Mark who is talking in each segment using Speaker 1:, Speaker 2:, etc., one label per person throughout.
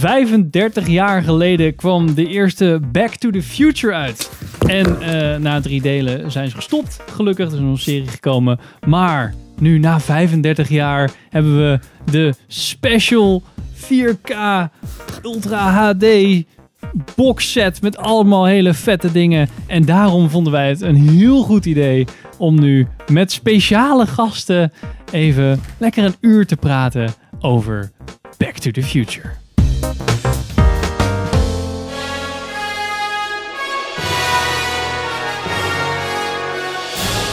Speaker 1: 35 jaar geleden kwam de eerste Back to the Future uit. En eh, na drie delen zijn ze gestopt. Gelukkig er is nog een serie gekomen. Maar nu na 35 jaar hebben we de special 4K Ultra HD box set met allemaal hele vette dingen. En daarom vonden wij het een heel goed idee om nu met speciale gasten even lekker een uur te praten over Back to the Future.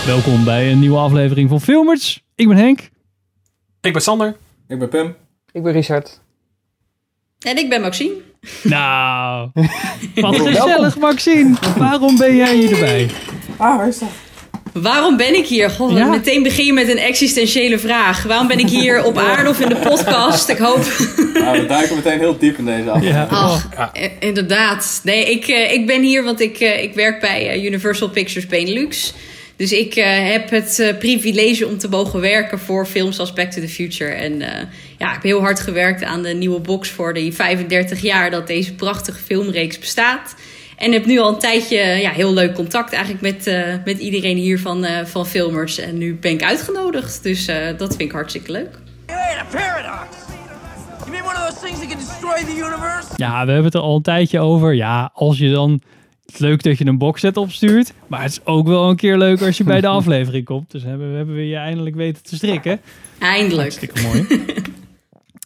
Speaker 1: Welkom bij een nieuwe aflevering van Filmers. Ik ben Henk.
Speaker 2: Ik ben Sander.
Speaker 3: Ik ben Pim.
Speaker 4: Ik ben Richard.
Speaker 5: En ik ben Maxine.
Speaker 1: Nou, wat gezellig Maxine. Waarom ben jij hier erbij?
Speaker 3: Ah, waar is dat?
Speaker 5: Waarom ben ik hier? God,
Speaker 1: Ja.
Speaker 5: meteen begin je met een existentiële vraag. Waarom ben ik hier op aarde of in de podcast? Ik hoop...
Speaker 3: Nou, we duiken meteen heel diep in deze aflevering.
Speaker 1: Ja,
Speaker 5: Ach, i- inderdaad. Nee, ik, eh, ik ben hier want ik, eh, ik werk bij eh, Universal Pictures Benelux. Dus ik eh, heb het eh, privilege om te mogen werken voor films als Back to the Future. En eh, ja, ik heb heel hard gewerkt aan de nieuwe box voor die 35 jaar dat deze prachtige filmreeks bestaat. En heb nu al een tijdje ja, heel leuk contact eigenlijk met, eh, met iedereen hier van, eh, van Filmers. En nu ben ik uitgenodigd, dus eh, dat vind ik hartstikke leuk.
Speaker 6: Wait, a paradox. You mean one of those things that can destroy the universe?
Speaker 1: Ja, we hebben het er al een tijdje over. Ja, als je dan... Het is leuk dat je een boxset opstuurt. Maar het is ook wel een keer leuk als je bij de aflevering komt. Dus hebben, hebben we je eindelijk weten te strikken.
Speaker 5: Eindelijk.
Speaker 1: Hartstikke mooi.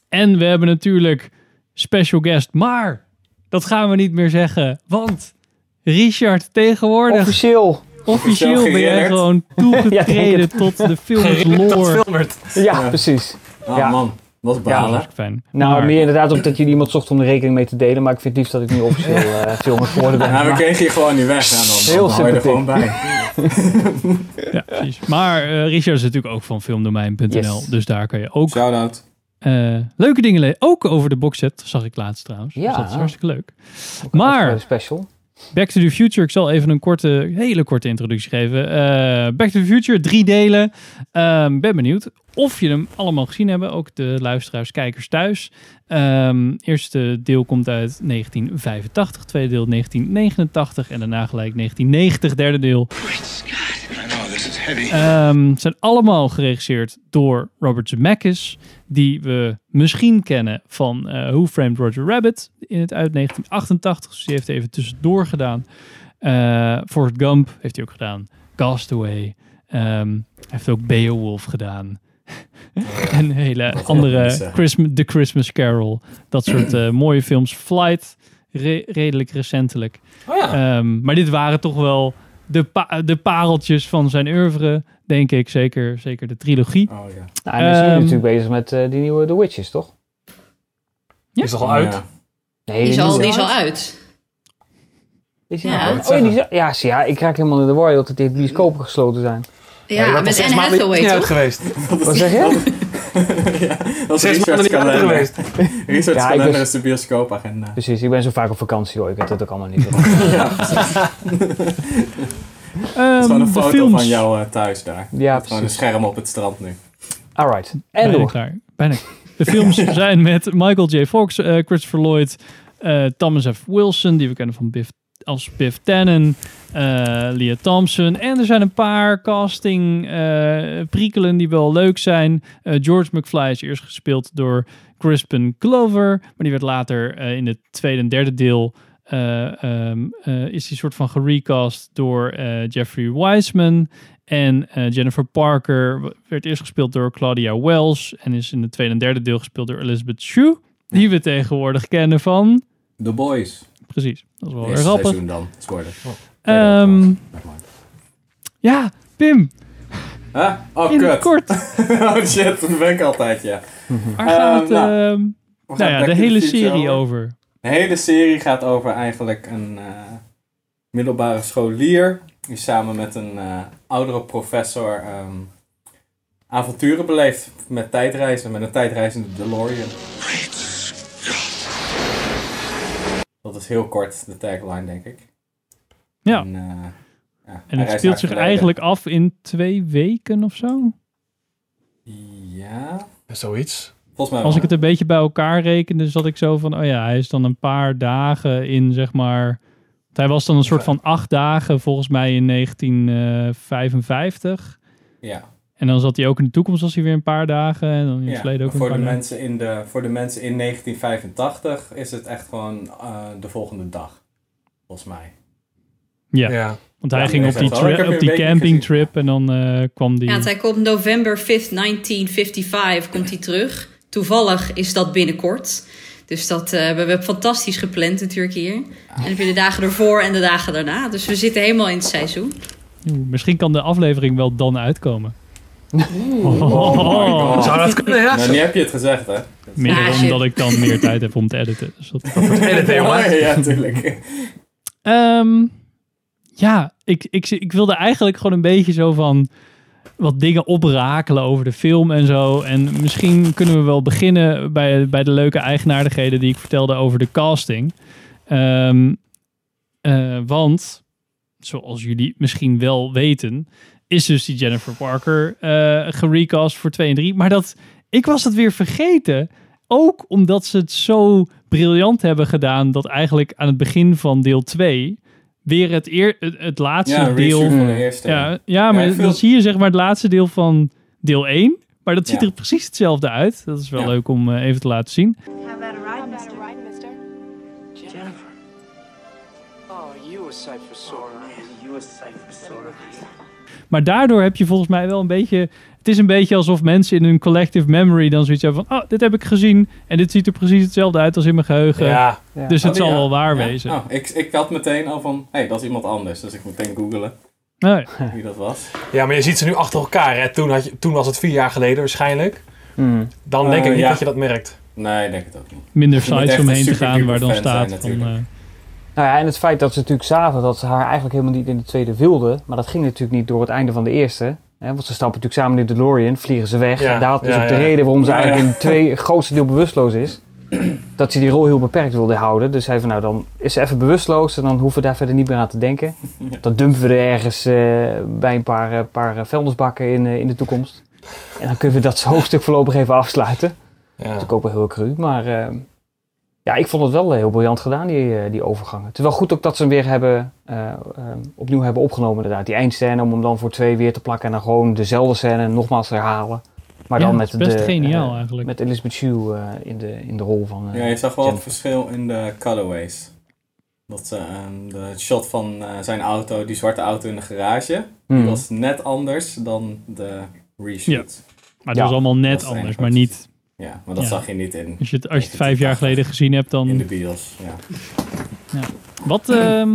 Speaker 1: en we hebben natuurlijk special guest. Maar dat gaan we niet meer zeggen. Want Richard, tegenwoordig
Speaker 4: Officieel.
Speaker 1: officieel ben jij gewoon
Speaker 4: Ja,
Speaker 1: toegetreden tot de filmers lore.
Speaker 2: filmert.
Speaker 4: Ja, precies.
Speaker 3: Oh
Speaker 4: Ja.
Speaker 3: man, dat is balen.
Speaker 1: Hartstikke fijn.
Speaker 4: Nou,
Speaker 1: Maar-
Speaker 4: meer inderdaad omdat jullie iemand zocht om er rekening mee te delen. Maar ik vind het liefst dat ik nu officieel eh filmer geworden ben.
Speaker 3: Nou, we kregen je gewoon niet weg. Ja, dan,
Speaker 4: Heel
Speaker 3: dan hou je er gewoon bij.
Speaker 1: Ja, precies. Maar eh, Richard is natuurlijk ook van filmdomein.nl.
Speaker 4: Yes.
Speaker 1: Dus daar kan je ook
Speaker 3: Shout-out.
Speaker 1: eh, leuke dingen lezen. Ook over de boxset, zag ik laatst trouwens.
Speaker 4: Ja.
Speaker 1: Dus dat is hartstikke leuk.
Speaker 4: Ook
Speaker 1: Maar
Speaker 4: special.
Speaker 1: Back to the Future, ik zal even een korte, hele korte introductie geven. Eh, Back to the Future, drie delen. Ehm, ben benieuwd of je hem allemaal gezien hebben. Ook de luisteraars, kijkers thuis. Ehm eerste deel komt uit 1985, tweede deel 1989 en daarna gelijk 1990, derde deel. Ehm, het zijn allemaal geregisseerd door Robert Zemeckis, die we misschien kennen van eh Who Framed Roger Rabbit in het uit 1988. Dus die heeft even tussendoor gedaan. Eh Forrest Gump heeft hij ook gedaan. Castaway. Ehm, hij heeft ook Beowulf gedaan. en hele andere
Speaker 3: mensen.
Speaker 1: Christmas, The Christmas Carol. Dat soort eh, mooie films. Flight, re- redelijk recentelijk.
Speaker 2: Oh ja.
Speaker 1: Ehm, maar dit waren toch wel de, pa- de pareltjes van zijn oeuvre, denk ik. Zeker, zeker de trilogie.
Speaker 3: Oh ja.
Speaker 4: Nou, en nu zijn
Speaker 1: Ehm,
Speaker 4: jullie natuurlijk bezig met eh, die nieuwe The Witches, toch?
Speaker 1: Ja.
Speaker 2: Is toch al uit?
Speaker 3: Ja.
Speaker 4: Nee,
Speaker 5: Die is al, die is al uit.
Speaker 4: Is die
Speaker 5: Ja.
Speaker 4: nou uit? Oh, ja, die is- ja, zie, ja, ik raak helemaal in de war dat het die bioscopen gesloten zijn.
Speaker 5: Ja, met Anne Hathaway,
Speaker 2: niet uit
Speaker 5: toch?
Speaker 2: geweest.
Speaker 4: Wat zeg je?
Speaker 3: ja, dat is
Speaker 2: Zes geweest.
Speaker 3: Richard's
Speaker 4: Ja, ik ben-
Speaker 3: is de bioscoopagenda.
Speaker 4: Precies, ik ben zo vaak op vakantie hoor. Ik weet het ook allemaal niet.
Speaker 3: Het is
Speaker 1: Ehm,
Speaker 3: gewoon een
Speaker 1: de
Speaker 3: foto
Speaker 1: films.
Speaker 3: van jou eh, thuis daar.
Speaker 4: Ja,
Speaker 3: Met Gewoon een
Speaker 4: precies.
Speaker 3: scherm op het strand nu.
Speaker 4: Alright. En door.
Speaker 1: klaar. Bijna. De films zijn met Michael J. Fox, eh, Christopher Lloyd, eh, Thomas F. Wilson, die we kennen van Biff, als Biff Tannen, eh Leah Thompson. En er zijn een paar casting eh prikkelen die wel leuk zijn. Eh, George McFly is eerst gespeeld door Crispin Glover, maar die werd later in het tweede en derde deel eh, ehm, eh, is die soort van gerecast door Jeffrey Wiseman. En Jennifer Parker werd eerst gespeeld door Claudia Wells. En is in het tweede en derde deel gespeeld door Elizabeth Shue. Die we tegenwoordig kennen van...
Speaker 3: The Boys.
Speaker 1: Precies, dat is wel weer
Speaker 3: Eerste
Speaker 1: grappig.
Speaker 3: seizoen dan. Spoiler.
Speaker 1: Ehm, ja, Pim,
Speaker 3: Huh? Oh,
Speaker 1: in
Speaker 3: kut.
Speaker 1: kort.
Speaker 3: oh shit, dat ben ik altijd, ja.
Speaker 1: Waar gaat het
Speaker 3: Ehm, nou,
Speaker 1: ehm, nou ja, de hele serie over?
Speaker 3: De hele serie gaat over eigenlijk een eh, middelbare scholier. Die samen met een eh, oudere professor ehm, avonturen beleeft. Met tijdreizen, met een tijdreizende DeLorean. Dat is heel kort de tagline, denk ik.
Speaker 1: Ja.
Speaker 3: En, eh, ja,
Speaker 1: En
Speaker 3: hij
Speaker 1: het speelt zich eigenlijk af in twee weken of zo?
Speaker 3: Ja.
Speaker 2: Zoiets.
Speaker 3: Volgens Volgens mij
Speaker 1: Als
Speaker 3: wel,
Speaker 1: ik het een beetje bij elkaar rekende, zat ik zo van, oh ja, hij is dan een paar dagen in, zeg maar... Hij was dan een soort van acht dagen, volgens mij in 1955.
Speaker 3: hè? Ja.
Speaker 1: En dan zat hij ook in de toekomst, was hij weer een paar dagen. En dan in het
Speaker 3: Ja,
Speaker 1: verleden ook
Speaker 3: voor,
Speaker 1: een
Speaker 3: de
Speaker 1: paar dagen.
Speaker 3: mensen in de, voor de mensen in 1985 is het echt gewoon eh, de volgende dag. Volgens mij.
Speaker 1: Ja,
Speaker 7: Ja.
Speaker 1: want hij
Speaker 3: Ja,
Speaker 1: ging op die, tri- op die campingtrip en dan eh, kwam die...
Speaker 5: Ja, want hij komt november 5th, 1955 komt hij terug. Toevallig is dat binnenkort. Dus dat eh, hebben we fantastisch gepland natuurlijk hier. En dan heb je de dagen ervoor en de dagen daarna. Dus we zitten helemaal in het seizoen.
Speaker 1: Misschien kan de aflevering wel dan uitkomen.
Speaker 3: Oh.
Speaker 7: Zou dat kunnen, ja?
Speaker 3: Nou, nu heb je het gezegd, hè?
Speaker 1: Meer
Speaker 5: Ah, shit.
Speaker 1: omdat ik dan meer tijd heb om te editen. Dus dat...
Speaker 7: Editen, jongen.
Speaker 3: ja, tuurlijk.
Speaker 1: Ehm, ja, ik, ik, ik wilde eigenlijk gewoon een beetje zo van wat dingen oprakelen over de film en zo. En misschien kunnen we wel beginnen bij, bij de leuke eigenaardigheden die ik vertelde over de casting. Ehm, eh, want, zoals jullie misschien wel weten, is dus die Jennifer Parker eh gerecast voor 2 en 3. Maar dat, ik was het weer vergeten. Ook omdat ze het zo briljant hebben gedaan dat eigenlijk aan het begin van deel 2 weer het, eer, het, het laatste
Speaker 3: Ja,
Speaker 1: deel.
Speaker 3: van de eerste.
Speaker 1: Ja, ja maar
Speaker 3: Ja, veel-
Speaker 1: dan zie je zeg maar het laatste deel van deel 1. Maar dat ziet
Speaker 3: Ja.
Speaker 1: er precies hetzelfde uit. Dat is wel
Speaker 3: Ja.
Speaker 1: leuk om eh, even te laten zien.
Speaker 6: Jennifer. Oh, you a sight for sore eyes. You a sight for sore eyes.
Speaker 1: Maar daardoor heb je volgens mij wel een beetje. Het is een beetje alsof mensen in hun collective memory dan zoiets hebben van: Oh, dit heb ik gezien. En dit ziet er precies hetzelfde uit als in mijn geheugen.
Speaker 7: Ja.
Speaker 4: Ja.
Speaker 1: Dus het
Speaker 3: Oh,
Speaker 1: zal
Speaker 3: ja.
Speaker 1: wel waar
Speaker 3: Ja.
Speaker 1: wezen.
Speaker 3: Oh, ik, ik had meteen al van, hé, hey, dat is iemand anders. Dus ik meteen googelen
Speaker 1: Nee.
Speaker 3: wie dat was.
Speaker 7: ja, maar je ziet ze nu achter elkaar. Hè. Toen, had je, toen was het vier jaar geleden waarschijnlijk.
Speaker 4: Hmm.
Speaker 7: Dan
Speaker 3: Eh,
Speaker 7: denk ik niet
Speaker 3: ja.
Speaker 7: dat je dat merkt.
Speaker 3: Nee, ik denk het ook niet.
Speaker 1: Minder
Speaker 3: moet
Speaker 1: sites omheen te gaan waar dan
Speaker 3: zijn,
Speaker 1: staat. Van.
Speaker 4: Nou ja, en het feit dat ze natuurlijk zagen dat ze haar eigenlijk helemaal niet in de tweede wilde. Maar dat ging natuurlijk niet door het einde van de eerste. Hè, want ze stappen natuurlijk samen in de DeLorean, vliegen ze weg.
Speaker 7: Ja,
Speaker 4: en daar is
Speaker 7: ja,
Speaker 4: ook de reden waarom ze eigenlijk in het twee grootste deel bewusteloos is. Dat ze die rol heel beperkt wilde houden. Dus hij van nou, dan is ze even bewusteloos en dan hoeven we daar verder niet meer aan te denken. Dan dumpen we er ergens eh, bij een paar, eh, paar eh, vuilnisbakken in, in de toekomst. En dan kunnen we dat hoofdstuk voorlopig even afsluiten.
Speaker 7: Ja.
Speaker 4: Dat is ook wel heel cru. Maar ja, ik vond het wel eh, heel briljant gedaan, die, eh, die overgangen. Het is wel goed ook dat ze hem weer hebben, eh, eh, opnieuw hebben opgenomen inderdaad. Die eindscène, om hem dan voor twee weer te plakken en dan gewoon dezelfde scène nogmaals te herhalen. Maar
Speaker 1: ja,
Speaker 4: dan
Speaker 1: het
Speaker 4: met
Speaker 1: best
Speaker 4: de,
Speaker 1: geniaal eigenlijk.
Speaker 4: met Elizabeth Shue in, de, in de rol van...
Speaker 3: Ja, je zag wel het verschil in de colorways. Dat ze, de shot van eh, zijn auto, die zwarte auto in de garage, die
Speaker 4: Hmm.
Speaker 3: was net anders dan de reshoot.
Speaker 1: maar dat
Speaker 4: ja,
Speaker 1: was allemaal net anders. Maar niet.
Speaker 3: Ja, maar dat
Speaker 1: Ja.
Speaker 3: zag je niet in,
Speaker 1: Als je het, als je het vijf jaar geleden gezien hebt,
Speaker 3: in de
Speaker 1: dan.
Speaker 3: Beatles. Ja.
Speaker 1: Wat, ehm,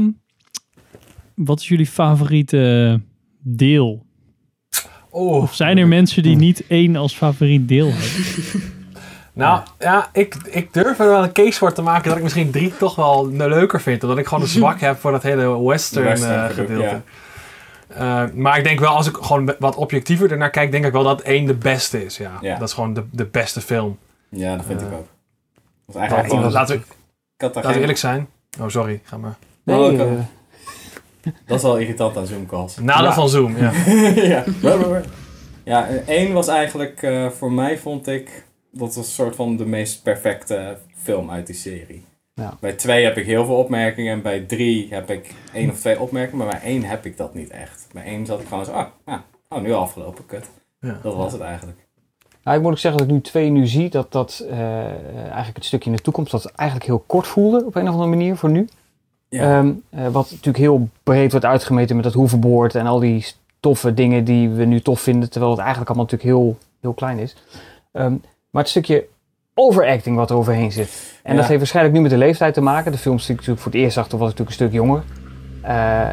Speaker 1: wat is jullie favoriete deel?
Speaker 7: Oeh.
Speaker 1: Of zijn er mensen die niet één als favoriet deel hebben?
Speaker 7: Nou, ja, ik, ik durf er wel een case voor te maken dat ik misschien drie toch wel leuker vind. Omdat ik gewoon een zwak heb voor dat hele western,
Speaker 3: Western
Speaker 7: eh, gedeelte. Eh, maar ik denk wel, als ik gewoon wat objectiever ernaar kijk, denk ik wel dat één de beste is. Ja.
Speaker 3: Ja.
Speaker 7: Dat is gewoon de, de beste film.
Speaker 3: ja, dat vind ik ook. Dat is
Speaker 7: Ja,
Speaker 3: eigenlijk gewoon,
Speaker 7: laten, we, laten we eerlijk zijn. Oh, sorry. Ga maar.
Speaker 4: Nee,
Speaker 3: Oh,
Speaker 4: eh.
Speaker 3: Dat is wel irritant aan Zoom calls.
Speaker 7: Nadeel
Speaker 4: Ja.
Speaker 7: van Zoom, ja.
Speaker 3: ja. ja, één was eigenlijk eh, voor mij vond ik dat was een soort van de meest perfecte film uit die serie.
Speaker 4: Ja.
Speaker 3: Bij twee heb ik heel veel opmerkingen en bij drie heb ik één of twee opmerkingen, maar bij één heb ik dat niet echt. Bij één zat ik gewoon zo, ah, ja, oh, nu afgelopen, kut.
Speaker 7: Ja.
Speaker 3: Dat was het eigenlijk.
Speaker 4: Nou, ik moet ook zeggen dat ik nu twee nu zie, dat dat eh, eigenlijk het stukje in de toekomst, dat eigenlijk heel kort voelde op een of andere manier voor nu.
Speaker 3: Ja.
Speaker 4: Ehm, eh, wat natuurlijk heel breed wordt uitgemeten met dat hoevenboord en al die toffe dingen die we nu tof vinden, terwijl het eigenlijk allemaal natuurlijk heel, heel klein is. Ehm, maar het stukje overacting wat er overheen zit. En
Speaker 3: Ja.
Speaker 4: dat heeft waarschijnlijk nu met de leeftijd te maken. De films die ik natuurlijk voor het eerst zag, toen was ik natuurlijk een stuk jonger. Eh,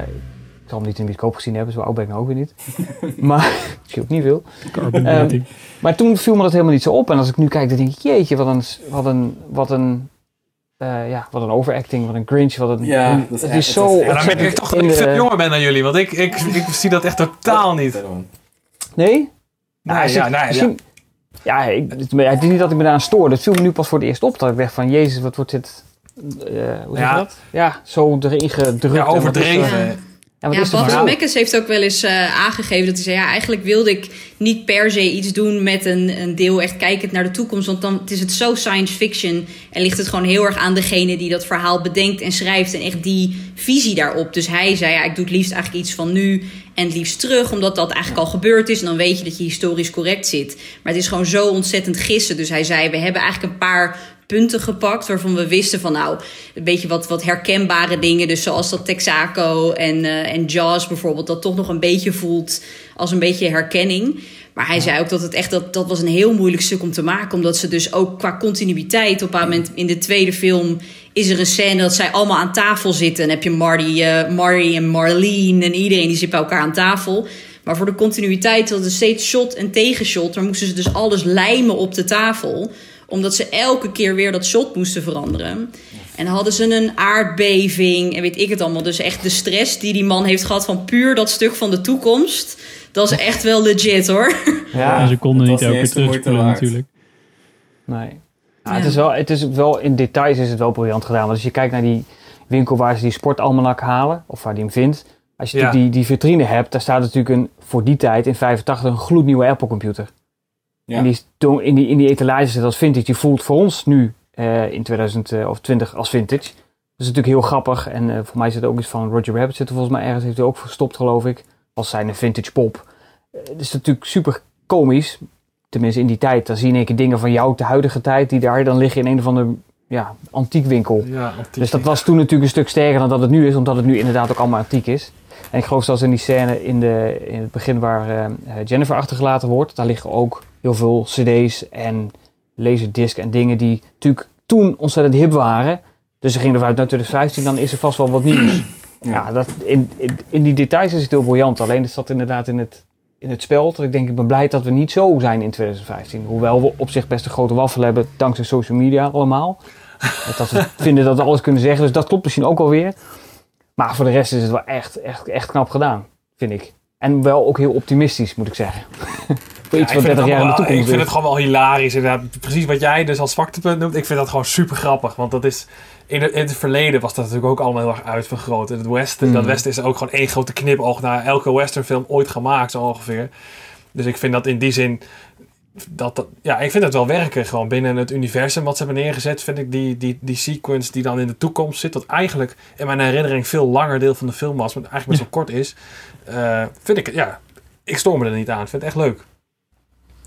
Speaker 4: ik zal hem niet in de bioscoop gezien hebben, zo oud ben ik nou ook weer niet. maar, misschien ook niet veel.
Speaker 1: Carbon
Speaker 4: Ehm. Maar toen viel me dat helemaal niet zo op. En als ik nu kijk, dan denk ik, jeetje, wat een, wat een, wat een, eh, ja, wat een overacting, wat een cringe, wat een...
Speaker 3: Ja, dat is
Speaker 4: het is zo
Speaker 7: Ja, dan merk ik toch dat ik veel jonger ben dan jullie. Want ik, ik, ik zie dat echt totaal niet.
Speaker 4: Nee?
Speaker 7: Nee,
Speaker 4: Nou,
Speaker 7: ja, nee,
Speaker 4: misschien- ja, ik, het, het is niet dat ik me daaraan stoor. Het viel me nu pas voor het eerst op dat ik dacht van, jezus, wat wordt dit... eh, hoe zeg
Speaker 7: Ja.
Speaker 4: dat? Ja, zo erin gedrukt.
Speaker 7: Ja,
Speaker 4: en wat is er-
Speaker 7: overdreven.
Speaker 5: Ja,
Speaker 4: er
Speaker 5: Bob? Zemeckis heeft ook wel eens eh, aangegeven dat hij zei... ja, eigenlijk wilde ik niet per se iets doen met een, een deel echt kijkend naar de toekomst. Want dan het is het zo science fiction en ligt het gewoon heel erg aan degene die dat verhaal bedenkt en schrijft... en echt die visie daarop. Dus hij zei, ja, ik doe het liefst eigenlijk iets van nu en het liefst terug... omdat dat eigenlijk al gebeurd is en dan weet je dat je historisch correct zit. Maar het is gewoon zo ontzettend gissen. Dus hij zei, we hebben eigenlijk een paar punten gepakt waarvan we wisten van nou, een beetje wat, wat herkenbare dingen. Dus zoals dat Texaco en, eh, en Jaws bijvoorbeeld, dat toch nog een beetje voelt als een beetje herkenning. Maar hij zei ook dat het echt, dat, dat was een heel moeilijk stuk om te maken. Omdat ze dus ook qua continuïteit, op een moment in de tweede film is er een scène dat zij allemaal aan tafel zitten. En heb je Marty, eh, Marty en Marlene en iedereen die zit bij elkaar aan tafel. Maar voor de continuïteit hadden ze steeds shot en tegenshot. Dan moesten ze dus alles lijmen op de tafel omdat ze elke keer weer dat shot moesten veranderen. En dan hadden ze een aardbeving en weet ik het allemaal. Dus echt de stress die die man heeft gehad van puur dat stuk van de toekomst. Dat is echt wel legit hoor.
Speaker 4: Ja,
Speaker 1: en ze konden niet elke keer terugspoelen
Speaker 3: waard.
Speaker 1: natuurlijk.
Speaker 4: Nee. Ja,
Speaker 5: Ja.
Speaker 4: Het, is wel, het is wel, in details is het wel briljant gedaan. Want als je kijkt naar die winkel waar ze die sportalmanak halen, of waar die hem vindt. Als je
Speaker 7: Ja.
Speaker 4: die, die vitrine hebt, daar staat natuurlijk een, voor die tijd in 85 een gloednieuwe Apple computer.
Speaker 3: Ja.
Speaker 4: En die, in, die, in die etalage zit als vintage. Die voelt voor ons nu eh, in 2020 als vintage. Dat is natuurlijk heel grappig. En eh, voor mij zit er ook iets van Roger Rabbit zit er volgens mij ergens. Heeft hij ook verstopt geloof ik. Als zijn vintage pop. Eh, Het is natuurlijk super komisch. Tenminste in die tijd. Dan zie keer dingen van jou de huidige tijd. Die daar dan liggen in een of andere ja, antiekwinkel.
Speaker 7: Ja,
Speaker 4: Dus dat was toen natuurlijk een stuk sterker dan dat het nu is. Omdat het nu inderdaad ook allemaal antiek is. En ik geloof zelfs in die scène in, de, in het begin waar eh, eh, Jennifer achtergelaten wordt. Daar liggen ook heel veel cd's en laserdisc en dingen die natuurlijk toen ontzettend hip waren. Dus ze gingen ervan uit naar 2015, dan is er vast wel wat nieuws. Ja, dat, in, in, in die details is het heel briljant. Alleen is dat inderdaad in het, in het spel. Dat ik denk, ik ben blij dat we niet zo zijn in 2015. Hoewel we op zich best een grote waffel hebben, dankzij social media allemaal. Dat we vinden dat we alles kunnen zeggen. Dus dat klopt misschien ook alweer. Maar voor de rest is het wel echt, echt, echt knap gedaan, vind ik. En wel ook heel optimistisch, moet ik zeggen. voor
Speaker 7: Ja,
Speaker 4: iets
Speaker 7: ik
Speaker 4: wat
Speaker 7: vind
Speaker 4: 30
Speaker 7: het
Speaker 4: jaar in de toekomst
Speaker 7: Ik vind het gewoon wel hilarisch. Inderdaad. Precies wat jij dus als zwaktepunt noemt. Ik vind dat gewoon super grappig. Want dat is, in, het, in het verleden was dat natuurlijk ook allemaal heel erg uitvergroot. In het westen,
Speaker 4: Mm.
Speaker 7: dat westen is ook gewoon één grote knipoog naar elke westernfilm ooit gemaakt, zo ongeveer. Dus ik vind dat in die zin... Dat, dat- ja, ik vind het wel werken gewoon binnen het universum wat ze hebben neergezet. Vind ik die, die, die sequence die dan in de toekomst zit, wat eigenlijk in mijn herinnering veel langer deel van de film was, maar eigenlijk best wel kort is. eh, vind ik, ja, ik stoor me er niet aan. Ik vind het echt leuk.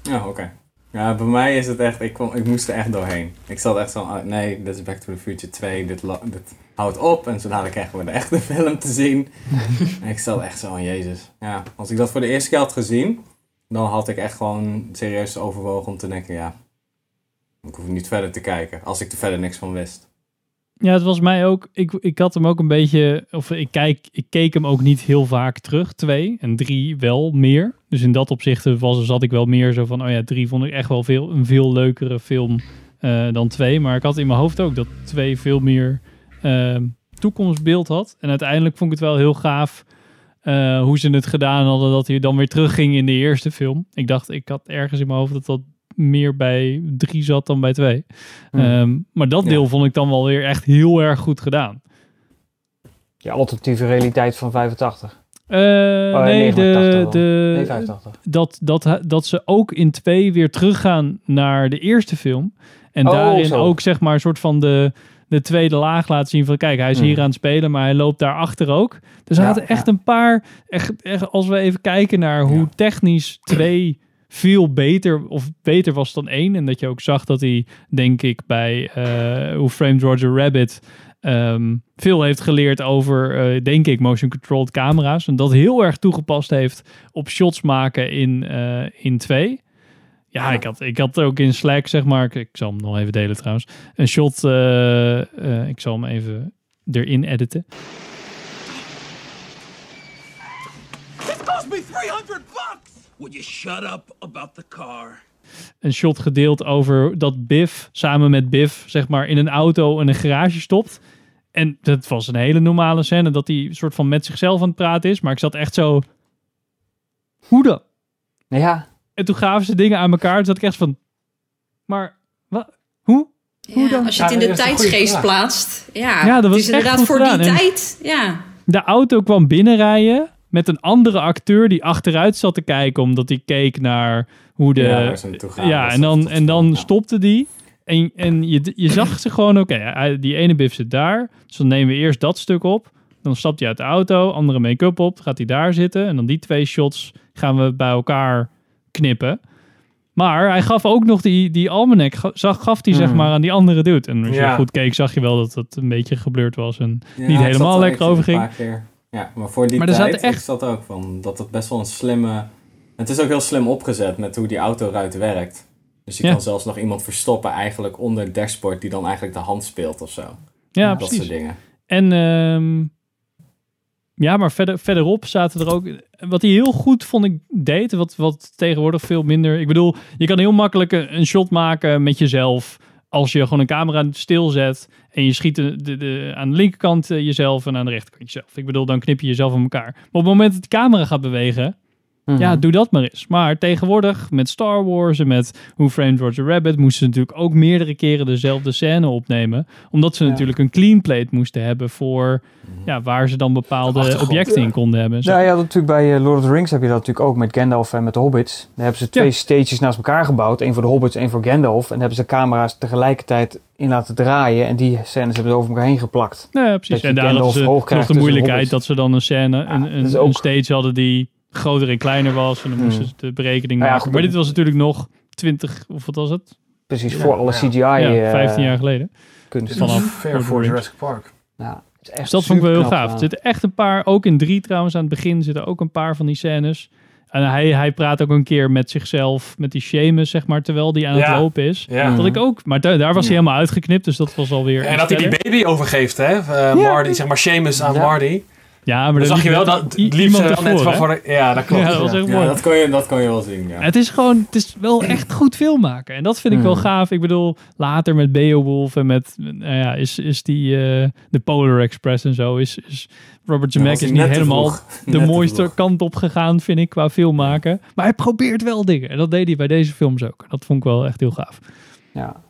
Speaker 3: Ja, oké. Ja, bij mij is het echt, ik, kwam, ik moest er echt doorheen. Ik zat echt zo, ah, nee, dit is Back to the Future 2, dit, houdt op en zo dadelijk krijgen we de echte film te zien. en ik zat echt zo, oh, jezus. Ja, als ik dat voor de eerste keer had gezien, dan had ik echt gewoon serieus overwogen om te denken, ja, ik hoef niet verder te kijken, als ik er verder niks van wist.
Speaker 1: Ja, het was mij ook. Ik, ik had hem ook een beetje. Of ik, kijk, ik keek hem ook niet heel vaak terug. Twee en drie wel meer. Dus in dat opzicht was, zat ik wel meer zo van. Oh ja, drie vond ik echt wel veel, een veel leukere film eh, dan twee. Maar ik had in mijn hoofd ook dat twee veel meer eh, toekomstbeeld had. En uiteindelijk vond ik het wel heel gaaf. eh, hoe ze het gedaan hadden. Dat hij dan weer terugging in de eerste film. Ik dacht, ik had ergens in mijn hoofd dat dat meer bij drie zat dan bij twee.
Speaker 4: Hmm.
Speaker 1: Ehm, maar dat
Speaker 3: Ja.
Speaker 1: deel vond ik dan wel weer echt heel erg goed gedaan.
Speaker 4: Je alternatieve realiteit van 85.
Speaker 1: Eh,
Speaker 4: Oh,
Speaker 1: nee,
Speaker 4: 89
Speaker 1: de, de,
Speaker 4: Nee, 85.
Speaker 1: dat, dat, dat ze ook in twee weer teruggaan naar de eerste film. En
Speaker 4: Oh,
Speaker 1: daarin
Speaker 4: zo.
Speaker 1: ook zeg maar een soort van de, de tweede laag laten zien van kijk, hij is
Speaker 4: Hmm.
Speaker 1: hier aan het spelen, maar hij loopt daarachter ook. Dus er
Speaker 4: Ja,
Speaker 1: echt
Speaker 4: ja.
Speaker 1: een paar, echt, echt, als we even kijken naar hoe technisch twee veel beter of beter was dan één. En dat je ook zag dat hij, denk ik, bij eh hoe Framed Roger Rabbit ehm, veel heeft geleerd over, eh, denk ik, motion controlled camera's. En dat heel erg toegepast heeft op shots maken in, eh in twee. Ja, ik had, ik had ook in Slack, zeg maar, ik, ik zal hem nog even delen trouwens, een shot, eh, eh, ik zal hem even erin editen.
Speaker 8: This cost me 300 bucks! Would you shut up about the car?
Speaker 1: een shot gedeeld over dat Biff samen met Biff zeg maar in een auto in een garage stopt. En dat was een hele normale scène dat hij soort van met zichzelf aan het praten is. Maar ik zat echt zo... Hoe dan?
Speaker 4: Ja,
Speaker 1: En toen gaven ze dingen aan elkaar. Toen zat ik echt van... Maar wat? Hoe? Hoe
Speaker 5: Ja,
Speaker 1: dan?
Speaker 5: als je het in de tijdsgeest plaatst. Ja,
Speaker 1: Ja, dat was
Speaker 5: het is
Speaker 1: echt
Speaker 5: inderdaad
Speaker 1: goed
Speaker 5: voor
Speaker 1: gedaan.
Speaker 5: die
Speaker 1: En-
Speaker 5: tijd. Ja.
Speaker 1: de auto kwam binnenrijden met een andere acteur die achteruit zat te kijken, omdat hij keek naar hoe de...
Speaker 3: Ja, gaan.
Speaker 1: Ja, en dan, en dan
Speaker 3: ja.
Speaker 1: stopte die. En, en je, je zag ze gewoon, oké, die ene Biff zit daar. Dus dan nemen we eerst dat stuk op. Dan stapt hij uit de auto, andere make-up op, gaat hij daar zitten. En dan die twee shots gaan we bij elkaar knippen. Maar hij gaf ook nog die, die almanac, ga- zag, gaf hij zeg
Speaker 4: Hmm.
Speaker 1: maar aan die andere dude. En als je
Speaker 7: Ja.
Speaker 1: goed keek, zag je wel dat het een beetje geblurred was. En
Speaker 3: Ja,
Speaker 1: niet helemaal
Speaker 3: er
Speaker 1: lekker
Speaker 3: echt Ja, maar voor die
Speaker 1: Maar
Speaker 3: tijd,
Speaker 1: echt-
Speaker 3: ik zat ook van dat het best wel een slimme... Het is ook heel slim opgezet met hoe die autoruit werkt. Dus je
Speaker 1: Ja.
Speaker 3: kan zelfs nog iemand verstoppen eigenlijk onder het dashboard die dan eigenlijk de hand speelt of zo.
Speaker 1: ja,
Speaker 3: dat
Speaker 1: precies.
Speaker 3: soort dingen.
Speaker 1: En ehm, ja, maar verder, verderop zaten er ook. Wat hij heel goed vond ik deed, wat, wat tegenwoordig veel minder. Ik bedoel, je kan heel makkelijk een shot maken met jezelf. Als je gewoon een camera stilzet en je schiet de, de, de- aan de linkerkant eh, jezelf en aan de rechterkant jezelf. Ik bedoel, dan knip je jezelf aan elkaar. Maar op het moment dat de camera gaat bewegen,
Speaker 4: Mhm.
Speaker 1: ja, doe dat maar eens. Maar tegenwoordig met Star Wars en met Who Framed Roger Rabbit moesten ze natuurlijk ook meerdere keren dezelfde scène opnemen. Omdat ze
Speaker 3: Ja.
Speaker 1: natuurlijk een clean plate moesten hebben voor ja, waar ze dan bepaalde objecten in konden hebben. Zo.
Speaker 4: Nou ja, natuurlijk bij eh, Lord of the Rings heb je dat natuurlijk ook met Gandalf en met de Hobbits. Daar hebben ze twee
Speaker 1: Ja.
Speaker 4: stages naast elkaar gebouwd. één voor de Hobbits, één voor Gandalf. En daar hebben ze de camera's tegelijkertijd in laten draaien. En die scènes hebben ze over elkaar heen geplakt.
Speaker 1: Ja, precies. En daar hadden ze nog de moeilijkheid dat ze dan een scène, een, een, een stage hadden die groter en kleiner was. En dan moesten
Speaker 4: Hmm.
Speaker 1: ze de berekening
Speaker 4: Nou ja,
Speaker 1: maken.
Speaker 4: goed,
Speaker 1: maar dit was natuurlijk nog 20, of wat was het?
Speaker 4: Precies,
Speaker 7: Ja,
Speaker 4: voor alle
Speaker 7: ja.
Speaker 4: CGI
Speaker 1: ja,
Speaker 4: eh,
Speaker 1: 15 jaar geleden.
Speaker 4: kunst.
Speaker 1: Vanaf
Speaker 7: Ver voor. Jurassic Park.
Speaker 4: Ja, het is echt
Speaker 1: Dus dat vond ik wel heel gaaf. Er zitten echt een paar, ook in drie trouwens aan het begin zitten ook een paar van die scènes. En hij, hij praat ook een keer met zichzelf, met die Seamus, zeg maar, terwijl die aan
Speaker 7: Ja.
Speaker 1: het lopen is.
Speaker 7: Ja.
Speaker 1: Dat ik ook, maar daar, daar was hij helemaal uitgeknipt, dus dat was alweer.
Speaker 7: En dat hij die baby overgeeft, hè? Eh, Marty, zeg maar Seamus aan
Speaker 4: Ja.
Speaker 7: Marty.
Speaker 1: Ja, maar
Speaker 7: Dan
Speaker 1: dan
Speaker 7: zag je wel dat liefst wel net
Speaker 1: ervoor,
Speaker 7: van
Speaker 1: hè?
Speaker 7: voor Ja, dat klopt.
Speaker 1: Ja, dat
Speaker 3: Ja, dat kon, je, dat kon je wel zien, ja.
Speaker 1: Het is gewoon, het is wel echt goed filmmaken. En dat vind ik wel
Speaker 4: Mm.
Speaker 1: gaaf. Ik bedoel, later met Beowulf en met, nou ja, is, is die, eh, de Polar Express en zo, is, is Robert Zemeckis
Speaker 3: was
Speaker 1: niet helemaal de
Speaker 3: Net
Speaker 1: mooiste kant op gegaan, vind ik, qua filmmaken. Maar hij probeert wel dingen. En dat deed hij bij deze films ook. Dat vond ik wel echt heel gaaf.
Speaker 4: Ja.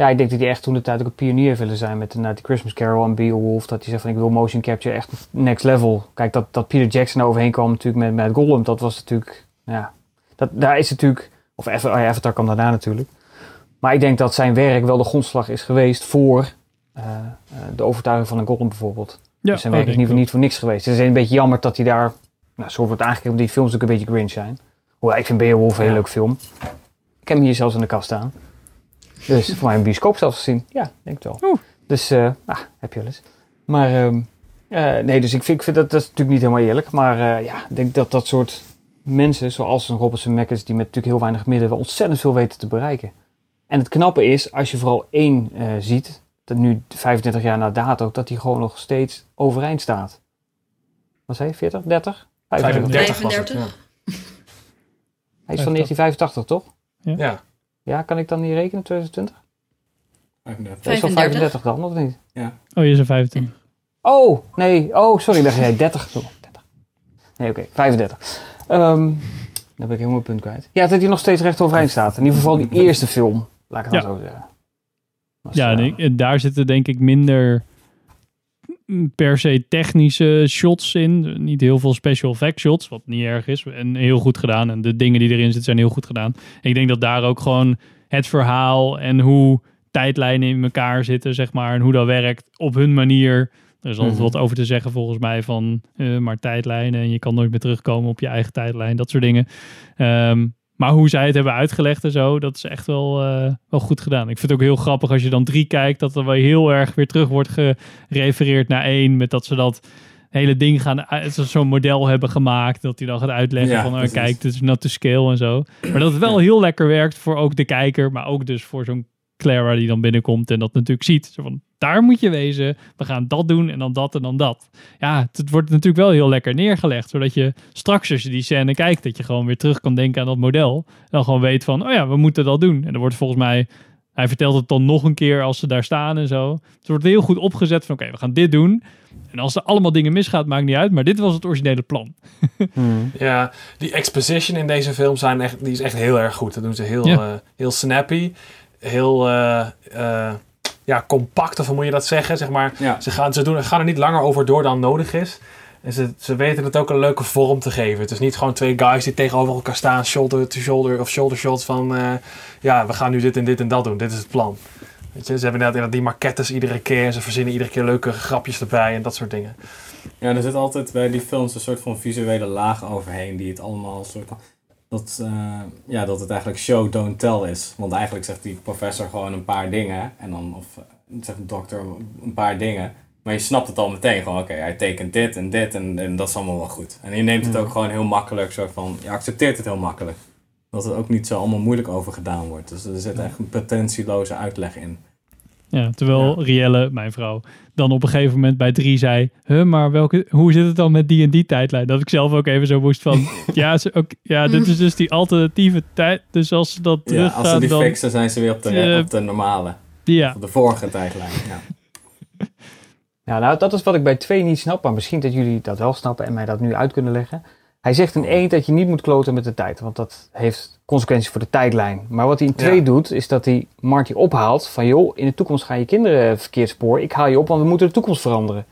Speaker 4: Ja, ik denk dat hij echt toen de tijd ook een pionier willen zijn met inderdaad die Christmas Carol en Beowulf. Dat hij zegt van ik wil motion capture echt next level. Kijk, dat, dat Peter Jackson overheen kwam natuurlijk met, met Gollum, dat was natuurlijk, ja, dat, daar is natuurlijk, of oh Avatar kwam daarna natuurlijk. Maar ik denk dat zijn werk wel de grondslag is geweest voor eh, eh, de overtuiging van een Gollum bijvoorbeeld.
Speaker 1: Ja,
Speaker 4: dus zijn
Speaker 1: oh,
Speaker 4: werk is
Speaker 1: denk
Speaker 4: niet, niet voor niks geweest. Het is een beetje jammer dat hij daar, nou, zo wordt aangekeken omdat die films ook een beetje cringe zijn. Hoewel, ik vind Beowulf een hele
Speaker 7: Ja.
Speaker 4: leuke film. Ik heb hem hier zelfs in de kast staan. Dus voor mij een bioscoop zelfs gezien. Ja, denk ik wel.
Speaker 1: Oeh.
Speaker 4: Dus, eh ah, heb je wel eens. Maar, ehm, eh, nee, dus ik vind, ik vind dat, dat is natuurlijk niet helemaal eerlijk. Maar eh, ja, ik denk dat dat soort mensen, zoals een Robert Zemeckis, die met natuurlijk heel weinig middelen ontzettend veel weten te bereiken. En het knappe is, als je vooral één eh, ziet, dat nu 35 jaar na dato, dat die gewoon nog steeds overeind staat. Wat zei je, 40, 30? 35.
Speaker 7: 35 was het,
Speaker 5: 35.
Speaker 4: Hij is van 1985, toch?
Speaker 7: Ja.
Speaker 4: Ja, kan ik dan niet rekenen, 2020? Dat is wel
Speaker 5: 35.
Speaker 4: 35 dan, of niet?
Speaker 1: Oh, je is een 25.
Speaker 4: Oh, nee. Oh, sorry, dacht jij 30. Zo, 30. Nee, oké, 35. Ehm dan ben ik helemaal een punt kwijt. Ja, dat hij nog steeds recht overeind staat. In ieder geval die eerste film. Laat ik het
Speaker 1: Ja.
Speaker 4: dan zo zeggen. Dat
Speaker 1: Ja, en
Speaker 4: eh,
Speaker 1: ik- daar zitten denk ik minder per se technische shots in. Niet heel veel special effect shots, wat niet erg is. En heel goed gedaan. En de dingen die erin zitten zijn heel goed gedaan. Ik denk dat daar ook gewoon het verhaal en hoe tijdlijnen in elkaar zitten, zeg maar. En hoe dat werkt op hun manier. Er is altijd
Speaker 4: Mhm.
Speaker 1: wat over te zeggen volgens mij van eh, maar tijdlijnen. En je kan nooit meer terugkomen op je eigen tijdlijn. Dat soort dingen. Ehm, maar hoe zij het hebben uitgelegd en zo, dat is echt wel, eh, wel goed gedaan. Ik vind het ook heel grappig als je dan drie kijkt, dat er wel heel erg weer terug wordt gerefereerd naar één. Met dat ze dat hele ding gaan, ze zo'n model hebben gemaakt. Dat hij dan gaat uitleggen
Speaker 3: Ja,
Speaker 1: van, oh, kijk, dit is not to scale en zo. Maar dat het wel heel lekker werkt voor ook de kijker, maar ook dus voor zo'n Clara die dan binnenkomt en dat natuurlijk ziet. Zo van, daar moet je wezen. We gaan dat doen en dan dat en dan dat. Ja, het, wordt natuurlijk wel heel lekker neergelegd. Zodat je straks als je die scène kijkt, dat je gewoon weer terug kan denken aan dat model. En dan gewoon weet van, oh ja, we moeten dat doen. En dan wordt volgens mij, hij vertelt het dan nog een keer als ze daar staan en zo. Dus het wordt heel goed opgezet van, oké, we gaan dit doen. En als er allemaal dingen misgaat, maakt niet uit. Maar dit was het originele plan.
Speaker 4: hmm.
Speaker 7: Ja, die exposition in deze film zijn echt, die is echt heel erg goed. Dat doen ze heel,
Speaker 1: Ja.
Speaker 7: eh, heel snappy. Heel, eh, eh, ja, compact, of hoe moet je dat zeggen? Zeg maar,
Speaker 3: Ja.
Speaker 7: ze, gaan, ze doen, gaan er niet langer over door dan nodig is. En ze, ze weten het ook een leuke vorm te geven. Het is niet gewoon twee guys die tegenover elkaar staan, shoulder to shoulder of shoulder shots van eh, ja, we gaan nu dit en dit en dat doen. Dit is het plan. Weet je, ze hebben inderdaad die maquettes iedere keer en ze verzinnen iedere keer leuke grapjes erbij en dat soort dingen.
Speaker 3: Ja, er zit altijd bij die films een soort van visuele laag overheen die het allemaal een soort van... Dat, eh, ja, dat het eigenlijk show, don't tell is. Want eigenlijk zegt die professor gewoon een paar dingen. En dan, of eh, zegt de dokter een paar dingen. Maar je snapt het al meteen. Gewoon, oké, hij tekent dit en dit en, en dat is allemaal wel goed. En je neemt het ook gewoon heel makkelijk, soort van... Je accepteert het heel makkelijk. Dat het ook niet zo allemaal moeilijk over gedaan wordt. Dus er zit echt een pretentieloze uitleg in.
Speaker 1: Ja, terwijl Rielle, mijn vrouw, dan op een gegeven moment bij drie zei... Huh, maar welke, hoe zit het dan met die en die tijdlijn? Dat ik zelf ook even zo moest van... ja, ze, ook, ja, dit is dus die alternatieve tijd. Dus als ze dat
Speaker 3: Ja,
Speaker 1: terug
Speaker 3: als ze die
Speaker 1: dan...
Speaker 3: fixen, zijn ze weer op de, op de normale.
Speaker 1: Ja,
Speaker 3: Op de vorige tijdlijn. Ja.
Speaker 4: Ja, nou, dat is wat ik bij 2 niet snap, maar misschien dat jullie dat wel snappen en mij dat nu uit kunnen leggen. Hij zegt in 1 dat je niet moet kloten met de tijd, want dat heeft consequenties voor de tijdlijn. Maar wat hij in 2
Speaker 7: Ja.
Speaker 4: doet, is dat hij Marty ophaalt van joh, in de toekomst gaan je kinderen verkeerd spoor. Ik haal je op, want we moeten de toekomst veranderen.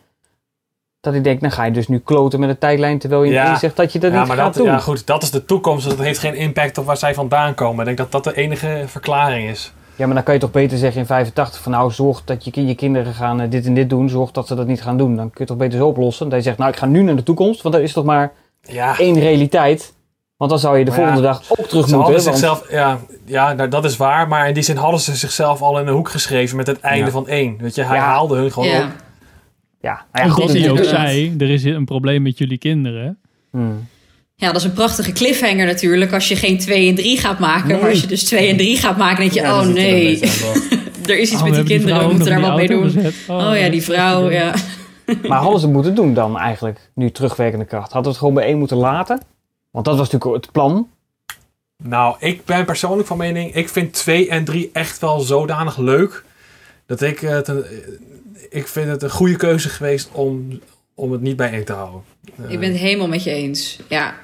Speaker 4: Dat hij denkt, dan ga je dus nu kloten met de tijdlijn, terwijl je
Speaker 7: Ja.
Speaker 4: 1 zegt dat je dat
Speaker 7: ja,
Speaker 4: niet
Speaker 7: maar
Speaker 4: gaat
Speaker 7: dat,
Speaker 4: doen.
Speaker 7: ja, goed, dat is de toekomst. dus Dat heeft geen impact op waar zij vandaan komen. Ik denk dat dat de enige verklaring is.
Speaker 4: Ja, maar dan kan je toch beter zeggen in 85 van nou, zorg dat je, je kinderen gaan eh, dit en dit doen, zorg dat ze dat niet gaan doen. Dan kun je toch beter zo oplossen. Dat je zegt, nou ik ga nu naar de toekomst, want dat is toch maar
Speaker 7: Ja,
Speaker 4: één realiteit. Want dan zou je de
Speaker 7: Maar
Speaker 4: volgende
Speaker 7: ja,
Speaker 4: dag ook terug
Speaker 7: ze
Speaker 4: moeten.
Speaker 7: hadden
Speaker 4: want-
Speaker 7: zichzelf, ja, ja nou, dat is waar. Maar in die zin hadden ze zichzelf al in een hoek geschreven met het einde
Speaker 3: Ja.
Speaker 7: van één. Weet je, hij
Speaker 4: Ja.
Speaker 7: haalde hun gewoon
Speaker 5: Ja.
Speaker 7: op.
Speaker 4: Ja, nou goed,
Speaker 1: hij ook zei, er is een probleem met jullie kinderen.
Speaker 4: Hmm.
Speaker 5: Ja, dat is een prachtige cliffhanger natuurlijk. Als je geen 2 en 3 gaat maken.
Speaker 4: Nee.
Speaker 5: Maar als je dus 2 en 3 gaat maken, dan denk je: oh
Speaker 3: er
Speaker 5: nee, er is iets
Speaker 1: Oh,
Speaker 5: met die kinderen, we moeten daar wat mee doen.
Speaker 1: gezet.
Speaker 5: Oh ja, die vrouw, ja.
Speaker 4: Maar hadden ze moeten doen dan eigenlijk, nu terugwerkende kracht? Hadden we het gewoon bij één moeten laten? Want dat was natuurlijk het plan.
Speaker 7: Nou, ik ben persoonlijk van mening, ik vind 2 en 3 echt wel zodanig leuk. Dat ik het een, ik vind het een goede keuze geweest om, om het niet bij één te houden. Eh,
Speaker 5: Ik ben het helemaal met je eens. Ja,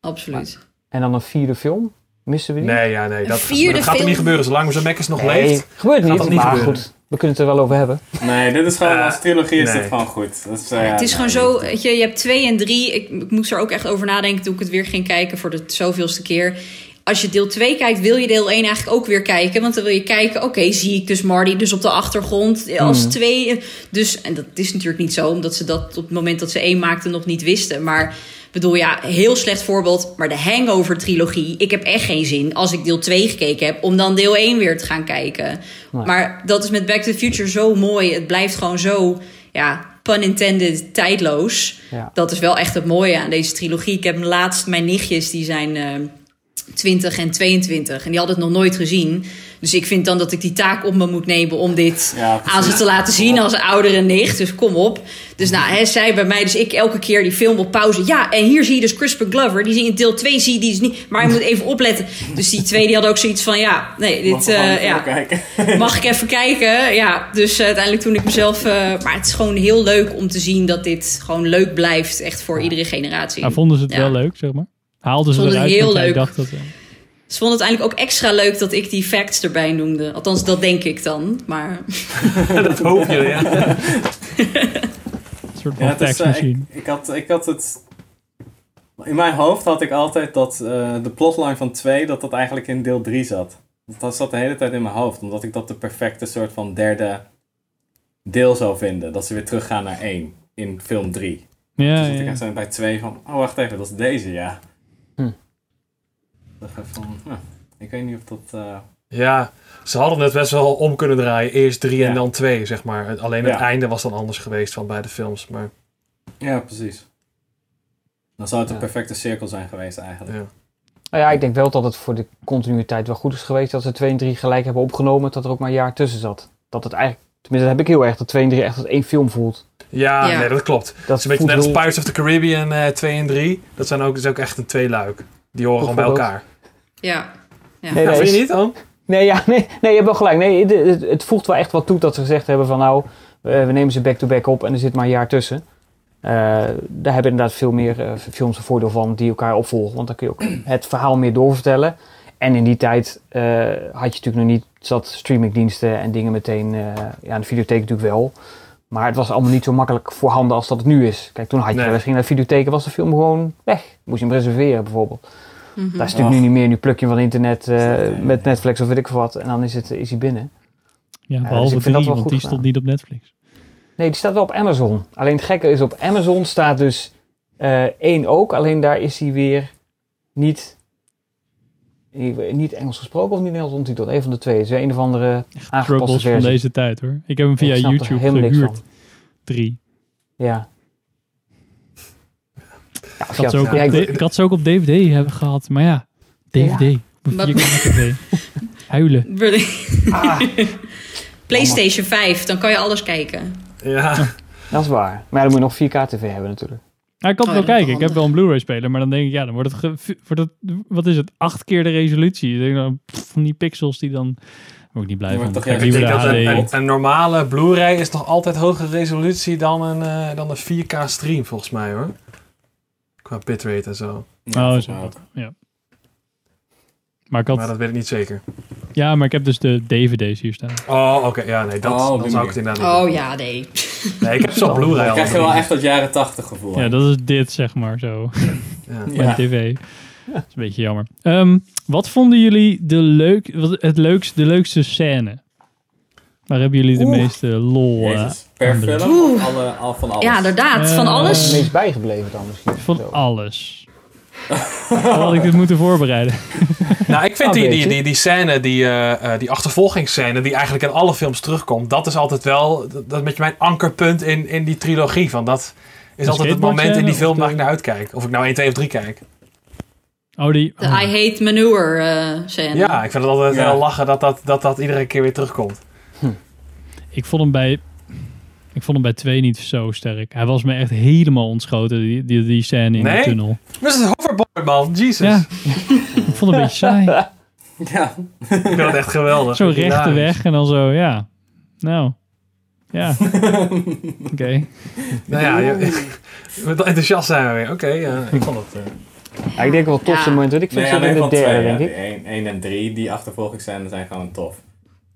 Speaker 5: absoluut.
Speaker 4: En dan een vierde film? Missen we die?
Speaker 7: Nee, ja, nee. Dat,
Speaker 5: vierde
Speaker 7: dat gaat er
Speaker 5: film?
Speaker 7: niet gebeuren. Zolang Mr. Mackes nog
Speaker 4: Nee,
Speaker 7: leeft.
Speaker 4: gebeurt
Speaker 7: Gaat
Speaker 4: niet.
Speaker 7: dat niet
Speaker 4: maar
Speaker 7: gebeuren.
Speaker 4: goed, we kunnen het er wel over hebben.
Speaker 3: Nee, dit is gewoon
Speaker 7: Eh,
Speaker 3: als trilogie is
Speaker 7: nee.
Speaker 3: dit gewoon goed. Dat is, eh,
Speaker 5: het is gewoon zo, je, je hebt twee en drie. Ik, ik moest er ook echt over nadenken toen ik het weer ging kijken voor de zoveelste keer. Als je deel 2 kijkt, wil je deel 1 eigenlijk ook weer kijken. Want dan wil je kijken, oké, zie ik dus Marty dus op de achtergrond als twee. Dus, en dat is natuurlijk niet zo, omdat ze dat op het moment dat ze één maakten nog niet wisten. Maar bedoel, ja, heel slecht voorbeeld. Maar de Hangover-trilogie, ik heb echt geen zin als ik deel 2 gekeken heb, om dan deel 1 weer te gaan kijken.
Speaker 4: Nee.
Speaker 5: Maar dat is met Back to the Future zo mooi. Het blijft gewoon zo, ja, pun intended, tijdloos.
Speaker 4: Ja.
Speaker 5: Dat is wel echt het mooie aan deze trilogie. Ik heb laatst mijn nichtjes, die zijn eh 20 en 22. En die hadden het nog nooit gezien. Dus ik vind dan dat ik die taak op me moet nemen om dit
Speaker 3: Ja,
Speaker 5: aan ze te laten zien als oudere nicht. Dus kom op. Dus nou, hè, zij bij mij, dus ik elke keer die film op pauze. Ja, en hier zie je dus Crispin Glover. Die zie je in deel 2, zie je die dus niet. Maar je moet even opletten. Dus die twee, die hadden ook zoiets van, ja, nee,
Speaker 3: Mag
Speaker 5: dit,
Speaker 3: gewoon
Speaker 5: eh,
Speaker 3: even
Speaker 5: ja,
Speaker 3: kijken.
Speaker 5: mag ik even kijken? Ja, dus eh, uiteindelijk toen ik mezelf... eh, maar het is gewoon heel leuk om te zien dat dit gewoon leuk blijft. Echt voor iedere generatie.
Speaker 1: Maar vonden ze het
Speaker 5: Ja.
Speaker 1: wel leuk, zeg maar? Haalden ze eruit,
Speaker 5: heel leuk.
Speaker 1: dacht dat... eh,
Speaker 5: Ze vonden het eigenlijk ook extra leuk dat ik die facts erbij noemde. Althans, dat denk ik dan. Maar
Speaker 7: dat hoop je, ja.
Speaker 1: een soort van
Speaker 3: Ja, is, eh,
Speaker 1: machine.
Speaker 3: ik, ik, had, ik had het... In mijn hoofd had ik altijd dat eh, de plotline van 2, dat dat eigenlijk in deel 3 zat. Dat zat de hele tijd in mijn hoofd, omdat ik dat de perfecte soort van derde deel zou vinden. Dat ze weer teruggaan naar 1 in film 3.
Speaker 1: ja,
Speaker 3: dus dat ik
Speaker 1: ja.
Speaker 3: echt bij 2 van, oh wacht even, dat is deze, ja.
Speaker 4: Hm.
Speaker 3: Ik dacht even van, huh, ik weet niet of dat... eh,
Speaker 7: Ja, ze hadden het best wel om kunnen draaien. Eerst drie en
Speaker 3: Ja.
Speaker 7: dan twee, zeg maar. Alleen het
Speaker 3: Ja.
Speaker 7: einde was dan anders geweest van beide films. Maar
Speaker 3: Ja, precies. Dan zou het een perfecte cirkel zijn geweest eigenlijk.
Speaker 7: ja.
Speaker 4: Nou ja, ik denk wel dat het voor de continuïteit wel goed is geweest dat ze 2 en 3 gelijk hebben opgenomen, dat er ook maar een jaar tussen zat. Dat het eigenlijk, tenminste dat heb ik heel erg, dat 2 en 3 echt als één film voelt.
Speaker 7: Ja,
Speaker 5: Ja.
Speaker 7: nee, dat klopt.
Speaker 4: Dat
Speaker 7: is een beetje net als Pirates of the Caribbean eh 2 en 3. Dat zijn ook, is ook echt een tweeluik. Die horen gewoon bij elkaar.
Speaker 5: ja. ja.
Speaker 4: Nee, dat
Speaker 7: vind
Speaker 4: is-
Speaker 7: je niet dan?
Speaker 4: Nee, ja, nee, nee, je hebt wel gelijk. Nee, het, voegt wel echt wat toe dat ze gezegd hebben van nou, we nemen ze back-to-back op en er zit maar een jaar tussen. Eh, daar hebben inderdaad veel meer eh, films een voordeel van die elkaar opvolgen. Want dan kun je ook het verhaal meer doorvertellen. En in die tijd eh, had je natuurlijk nog niet zat streamingdiensten en dingen meteen. eh, ja, de videotheek natuurlijk wel. Maar het was allemaal niet zo makkelijk voorhanden als dat het nu is. Kijk, toen had je
Speaker 7: Nee.
Speaker 4: ging naar de videotheek was de film gewoon weg. Moest je hem reserveren bijvoorbeeld.
Speaker 5: Mhm.
Speaker 4: Dat is natuurlijk nu niet meer. Nu pluk je hem van internet eh, met Netflix of weet ik veel wat. En dan is, het, is hij binnen.
Speaker 1: Ja,
Speaker 4: dus
Speaker 1: behalve
Speaker 4: ik vind dat wel
Speaker 1: want
Speaker 4: goed
Speaker 1: die
Speaker 4: gedaan.
Speaker 1: stond niet op Netflix.
Speaker 4: Nee, die staat wel op Amazon. Alleen het gekke is op Amazon staat dus eh, één ook. Alleen daar is hij weer niet, niet Engels gesproken of niet Nederlands ondertiteld. Een van de twee. Het is een of andere aangepaste
Speaker 1: Troubles van
Speaker 4: versie.
Speaker 1: deze tijd hoor. Ik heb hem via
Speaker 4: Ik
Speaker 1: YouTube
Speaker 4: helemaal niks
Speaker 1: gehuurd.
Speaker 4: van.
Speaker 1: Drie.
Speaker 4: Ja. Ja,
Speaker 1: Ik had, ze ook op
Speaker 4: ja, ik-
Speaker 1: D- ik had ze ook op DVD hebben gehad. Maar ja, DVD. Op een
Speaker 5: Wat-
Speaker 1: 4K TV. Huilen.
Speaker 4: Ah,
Speaker 5: PlayStation 5, dan kan je alles kijken.
Speaker 7: Ja.
Speaker 4: dat is waar. Maar ja, dan moet je nog 4K TV hebben natuurlijk.
Speaker 1: Ja, ik kan
Speaker 5: Oh,
Speaker 1: het
Speaker 5: ja,
Speaker 1: wel kijken. Ik heb wel een Blu-ray speler. Maar dan denk ik, ja, dan wordt het, ge- wordt het wat is het, acht keer de resolutie. Ik denk dan, pff, van die pixels die dan... Ik niet blij
Speaker 3: Je
Speaker 1: van.
Speaker 3: wordt
Speaker 1: Dan
Speaker 3: toch
Speaker 1: ga ik
Speaker 7: denk dat een, een, een normale Blu-ray is nog altijd hogere resolutie dan een, eh, dan een 4K stream, volgens mij hoor. Qua bitrate en zo.
Speaker 3: Ja,
Speaker 1: Oh, zo.
Speaker 3: ook.
Speaker 1: Ja. Maar ik had,
Speaker 7: Maar dat weet ik niet zeker.
Speaker 1: ja, maar ik heb dus de DVD's hier staan.
Speaker 7: Oh, oké. Ja, nee, dat,
Speaker 3: Oh,
Speaker 7: dan zou ik het inderdaad
Speaker 5: Oh ja, nee.
Speaker 7: Nee, ik heb zo'n Blu-ray
Speaker 3: Dan
Speaker 7: al.
Speaker 3: krijg je wel echt dat jaren 80 gevoel.
Speaker 1: Ja, dat is dit, zeg maar, zo.
Speaker 7: Ja.
Speaker 1: Van
Speaker 3: Ja.
Speaker 1: tv. Dat is een beetje jammer. Ehm, wat vonden jullie de, leuk, wat, het leukste, de leukste scène? Waar hebben jullie de
Speaker 3: Oeh.
Speaker 1: meeste lol eh,
Speaker 3: Jezus. Per film alle, al van alles?
Speaker 5: Ja, inderdaad. Van
Speaker 1: Eh,
Speaker 4: Het
Speaker 5: alles.
Speaker 4: meest bijgebleven dan misschien.
Speaker 1: van
Speaker 4: Zo.
Speaker 1: alles? Had ik dit moeten voorbereiden.
Speaker 7: Nou, ik vind
Speaker 4: Ah,
Speaker 7: die, die,
Speaker 4: je.
Speaker 7: die, die scène, die, eh, eh, die achtervolgingsscène, die eigenlijk in alle films terugkomt, dat is altijd wel, dat, dat beetje mijn ankerpunt in, in die trilogie. Van dat is altijd het moment in die film waar
Speaker 1: de-
Speaker 7: ik naar uitkijk. Of ik nou 1, 2 of 3 kijk.
Speaker 1: Oh, die...
Speaker 5: De
Speaker 1: oh.
Speaker 5: I hate manure eh scène.
Speaker 7: Ja, ik vind het altijd
Speaker 3: Ja.
Speaker 7: wel lachen dat dat, dat dat iedere keer weer terugkomt.
Speaker 1: Ik vond hem bij... Ik vond hem bij twee niet zo sterk. Hij was me echt helemaal ontschoten, die, die, die scène in
Speaker 7: Nee?
Speaker 1: de tunnel.
Speaker 7: Dat is het hoverboard, man. Jesus.
Speaker 1: Ja. Ik vond het een beetje saai.
Speaker 3: Ja.
Speaker 7: Ik vind het echt geweldig.
Speaker 1: Zo rechte weg en dan zo, ja. Nou. Ja. Oké.
Speaker 7: Nou ja, je, met enthousiast zijn we weer. Oké, ja, ik vond het... eh,
Speaker 4: Ja, ik denk wel het tofste
Speaker 5: Ja.
Speaker 4: moment. Ik vind
Speaker 3: Nee,
Speaker 4: in de derde,
Speaker 3: twee.
Speaker 4: denk ik.
Speaker 3: 1 één en 3, die achtervolgingsscènes zijn gewoon tof.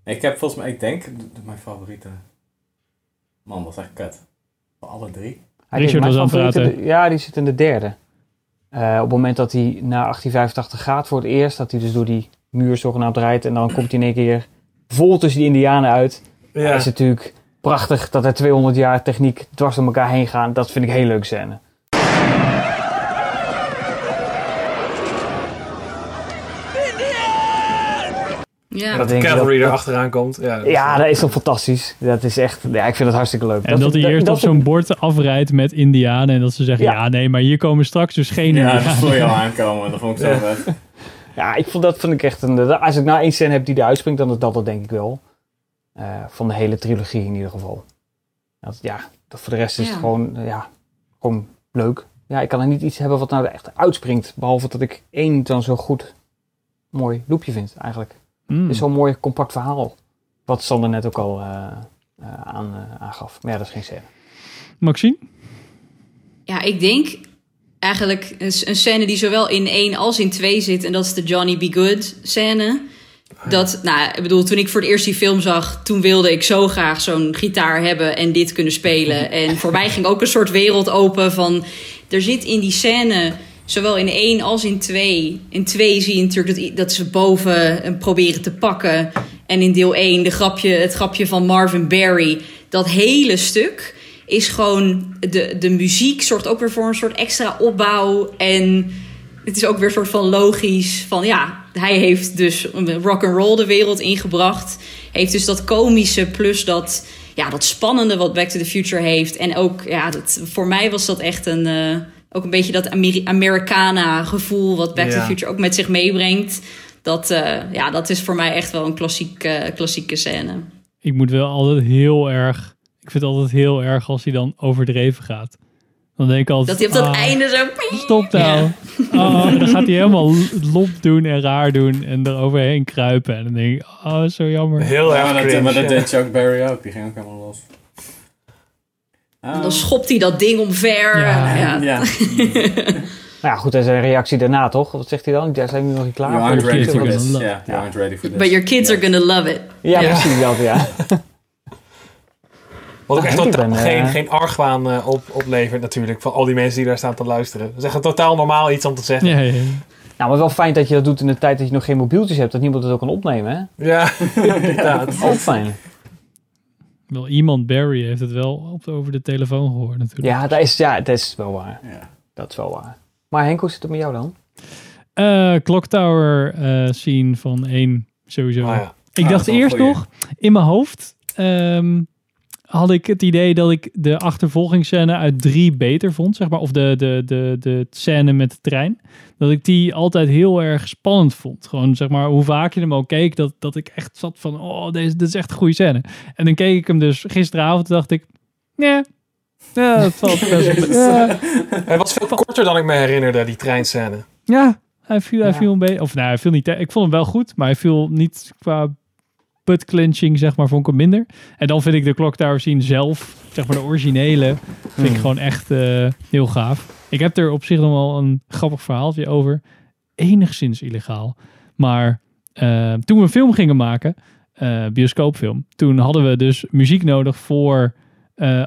Speaker 3: Ik heb volgens mij, ik denk, mijn favoriete... Man, dat is echt kut. Van alle drie.
Speaker 4: Hij
Speaker 1: Richard was aan het
Speaker 4: favoriete- Ja, die zit in de derde. Eh, op het moment dat hij naar 1885 gaat voor het eerst, dat hij dus door die muur zogenaamd rijdt en dan komt hij in één keer vol tussen die indianen uit. Ja. is natuurlijk prachtig dat er 200 jaar techniek dwars door elkaar heen gaan. Dat vind ik een hele leuke scène.
Speaker 5: Ja.
Speaker 7: En dat
Speaker 4: dat
Speaker 7: cavalry
Speaker 4: dat-
Speaker 7: er achteraan komt. Ja, dat is-
Speaker 4: Ja, dat is toch fantastisch. Dat is echt, ja, ik vind het hartstikke leuk.
Speaker 1: En dat, hij eerst op zo'n bord afrijdt met indianen. En dat ze zeggen, ja.
Speaker 4: Ja.
Speaker 1: nee, maar hier komen straks dus geen
Speaker 3: Ja,
Speaker 1: indianen.
Speaker 3: dat voel je al aankomen. Dat vond ik zo
Speaker 7: Ja.
Speaker 3: vet.
Speaker 4: Ja, ik vond dat vind ik echt een. Als ik nou één scène heb die eruit springt, dan is dat dat denk ik wel. Eh, van de hele trilogie in ieder geval. Dat, ja, dat voor de rest is
Speaker 5: Ja.
Speaker 4: het gewoon, eh, ja, gewoon leuk. Ja, ik kan er niet iets hebben wat nou echt uitspringt. Behalve dat ik één dan zo goed mooi loopje vind eigenlijk.
Speaker 1: Mm.
Speaker 4: Het is zo'n mooi compact verhaal. Wat Sander net ook al eh, eh, aan, eh, aangaf. Maar ja, dat is geen scène.
Speaker 1: Maxine?
Speaker 5: Ja, ik denk eigenlijk een, een scène die zowel in 1 als in 2 zit. En dat is de Johnny Be Good scène. Dat, nou, ik bedoel, toen ik voor het eerst die film zag, toen wilde ik zo graag zo'n gitaar hebben en dit kunnen spelen. En voor mij ging ook een soort wereld open van, er zit in die scène, zowel in 1 als in 2. In 2 zie je natuurlijk dat, dat ze boven hem proberen te pakken. En in deel 1 de grapje, het grapje van Marvin Barry. Dat hele stuk is gewoon, de, de muziek zorgt ook weer voor een soort extra opbouw. En het is ook weer een soort van logisch van ja, hij heeft dus rock and roll de wereld ingebracht. Heeft dus dat komische plus dat, ja, dat spannende wat Back to the Future heeft. En ook, ja, dat, voor mij was dat echt een, eh, ook een beetje dat Ameri- Americana gevoel wat Back to the Future ook met zich meebrengt. Dat, eh, ja, dat is voor mij echt wel een klassiek, eh, klassieke scène.
Speaker 1: Ik moet wel altijd heel erg... Ik vind het altijd heel erg als hij dan overdreven gaat. Dan denk ik altijd...
Speaker 5: Dat hij op dat
Speaker 1: ah,
Speaker 5: einde zo...
Speaker 1: Stop nou. Oh, dan gaat hij helemaal lomp doen en raar doen en er overheen kruipen. En dan denk ik, oh, zo jammer.
Speaker 7: Heel
Speaker 3: Ja,
Speaker 7: erg
Speaker 3: maar dat, maar dat deed Chuck Berry ook. Die ging ook helemaal los.
Speaker 5: Dan schopt hij dat ding omver.
Speaker 1: Ja.
Speaker 5: Ja.
Speaker 3: ja.
Speaker 4: Nou ja, goed, dat is een reactie daarna, toch? Wat zegt hij dan? Daar zijn we nog niet klaar
Speaker 3: You
Speaker 4: voor.
Speaker 3: aren't ready for this. Ja,
Speaker 1: love
Speaker 3: you aren't ready for this.
Speaker 5: But your kids are gonna love it.
Speaker 4: Ja,
Speaker 5: Ja.
Speaker 4: precies dat, ja.
Speaker 7: Wat ook echt totaal
Speaker 4: ben, eh,
Speaker 7: geen, geen argwaan eh, op, oplevert natuurlijk. Van al die mensen die daar staan te luisteren. Dat is echt een totaal normaal iets om te zeggen.
Speaker 1: Ja, ja, ja.
Speaker 4: Nou, maar wel fijn dat je dat doet in de tijd dat je nog geen mobieltjes hebt. Dat niemand het ook kan opnemen, hè?
Speaker 7: Ja, inderdaad.
Speaker 4: Ook fijn.
Speaker 1: Wel, iemand, Barry, heeft het wel op, over de telefoon gehoord natuurlijk.
Speaker 4: Ja, dat is, ja, dat is wel waar.
Speaker 3: Ja.
Speaker 4: Dat is wel waar. Maar Henk, hoe zit het met jou dan?
Speaker 1: Eh, Clock Tower eh, scene van één, sowieso.
Speaker 7: Oh ja.
Speaker 1: Ik
Speaker 3: Ah,
Speaker 1: dacht eerst nog, in mijn hoofd ehm, had ik het idee dat ik de achtervolgingsscène uit drie beter vond, zeg maar. Of de, de, de, de scène met de trein. Dat ik die altijd heel erg spannend vond. Gewoon, zeg maar, hoe vaak je hem ook keek, dat, dat ik echt zat van, oh, deze, dit is echt een goede scène. En dan keek ik hem dus gisteravond en dacht ik, nee, ja, dat valt best wel. Ja,
Speaker 7: Hij was veel korter dan ik me herinnerde, die treinscène.
Speaker 1: ja, hij viel, hij
Speaker 4: Ja.
Speaker 1: viel een beetje, of nou, hij viel niet, ik vond hem wel goed, maar hij viel niet qua butt clenching, zeg maar, vond ik hem minder. En dan vind ik de Clock Tower scene zelf, zeg maar de originele, vind ik
Speaker 4: Hmm.
Speaker 1: gewoon echt eh, heel gaaf. Ik heb er op zich nog wel een grappig verhaaltje over. Enigszins illegaal. Maar eh, toen we een film gingen maken, eh, bioscoopfilm, toen hadden we dus muziek nodig voor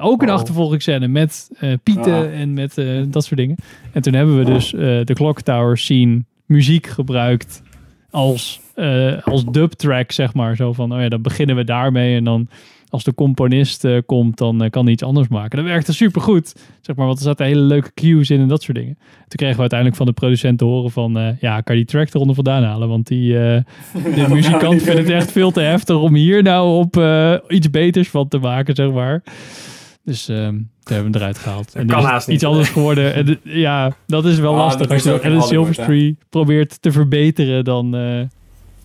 Speaker 1: ook een
Speaker 4: Oh.
Speaker 1: achtervolgingsscène met pieten
Speaker 3: Ah.
Speaker 1: en met dat soort dingen. En toen hebben we dus de Clock Tower scene muziek gebruikt als, eh als dubtrack, zeg maar. Zo van, oh ja, dan beginnen we daarmee en dan als de componist eh, komt, dan eh, kan hij iets anders maken. Dat werkte supergoed, zeg maar, want er zaten hele leuke cues in en dat soort dingen. Toen kregen we uiteindelijk van de producent te horen van, eh, ja, kan je die track eronder vandaan halen? Want die, de muzikant vindt het echt veel te heftig om hier nou op iets beters van te maken, zeg maar. Dus ehm toen hebben we hem eruit gehaald. En
Speaker 7: kan
Speaker 1: is
Speaker 7: haast niet.
Speaker 1: iets anders geworden. En ja, dat is wel
Speaker 3: Ah,
Speaker 1: lastig. Als je
Speaker 3: Hollywood,
Speaker 1: Silverstreet probeert te verbeteren, dan...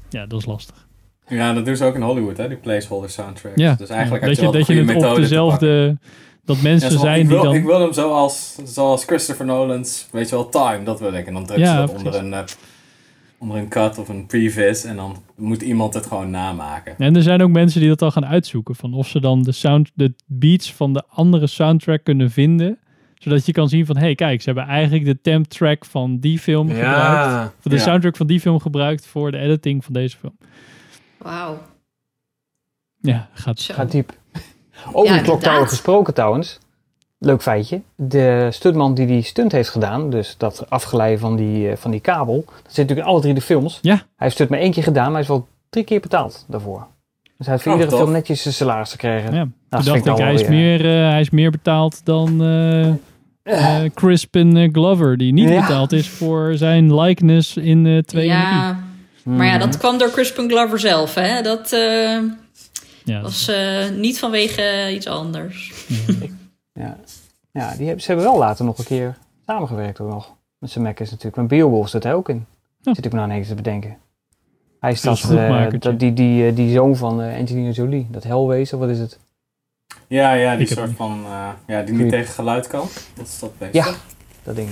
Speaker 1: ja, dat is lastig.
Speaker 3: Ja, dat doen ze ook in Hollywood, hè, die placeholder soundtracks.
Speaker 1: Ja,
Speaker 3: Dus eigenlijk
Speaker 1: dat je, dat je het op dezelfde... Dat mensen
Speaker 3: Ja,
Speaker 1: zijn
Speaker 3: ik wil,
Speaker 1: die dan...
Speaker 3: Ik wil hem zoals, zoals Christopher Nolan's, weet je wel, Time, dat wil ik. En dan druk je
Speaker 1: Ja,
Speaker 3: dat
Speaker 1: precies.
Speaker 3: onder een, eh, onder een cut of een previs en dan moet iemand het gewoon namaken.
Speaker 1: En er zijn ook mensen die dat al gaan uitzoeken. Van of ze dan de, sound, de beats van de andere soundtrack kunnen vinden. Zodat je kan zien van... Hé, hey, kijk, ze hebben eigenlijk de temp track van die film gebruikt. Of de
Speaker 3: Ja.
Speaker 1: soundtrack van die film gebruikt voor de editing van deze film.
Speaker 5: Wauw.
Speaker 1: Ja, gaat...
Speaker 5: Zo.
Speaker 4: Gaat diep. Over
Speaker 5: Ja,
Speaker 4: de Clock Tower
Speaker 5: inderdaad.
Speaker 4: gesproken trouwens. Leuk feitje. De stuntman die die stunt heeft gedaan, dus dat afgeleiden van die, eh, van die kabel, dat zit natuurlijk in alle drie de films.
Speaker 1: Ja.
Speaker 4: Hij heeft het maar één keer gedaan, maar hij is wel drie keer betaald daarvoor. Dus hij heeft voor
Speaker 3: Oh,
Speaker 4: iedere film netjes zijn salaris gekregen.
Speaker 1: Ja.
Speaker 4: Nou,
Speaker 1: Toen dacht ik, hij is,
Speaker 4: weer-
Speaker 1: meer, eh, hij is meer betaald dan eh eh, Crispin eh, Glover. Die niet
Speaker 4: Ja.
Speaker 1: betaald is voor zijn likeness in eh 2 en 3.
Speaker 5: Ja, maar ja,
Speaker 4: Mhm.
Speaker 5: dat kwam door Crispin Glover zelf. Hè? Dat eh,
Speaker 1: Ja,
Speaker 5: was eh, niet vanwege eh, iets anders.
Speaker 4: Ja, ja die hebben, ze hebben wel later nog een keer samengewerkt ook nog. Met zijn Mac is natuurlijk. Met Beowulf zit hij ook in.
Speaker 1: Ja.
Speaker 4: Zit ik me nou ineens te bedenken. Hij is
Speaker 1: Dat
Speaker 4: eh, dat die, die, eh, die zoon van eh, Angelina Jolie. Dat Hellwezen, wat is het?
Speaker 3: Ja, ja, die soort van, eh, ja, die niet tegen geluid kan. Dat is dat beest.
Speaker 4: Ja, dat ding.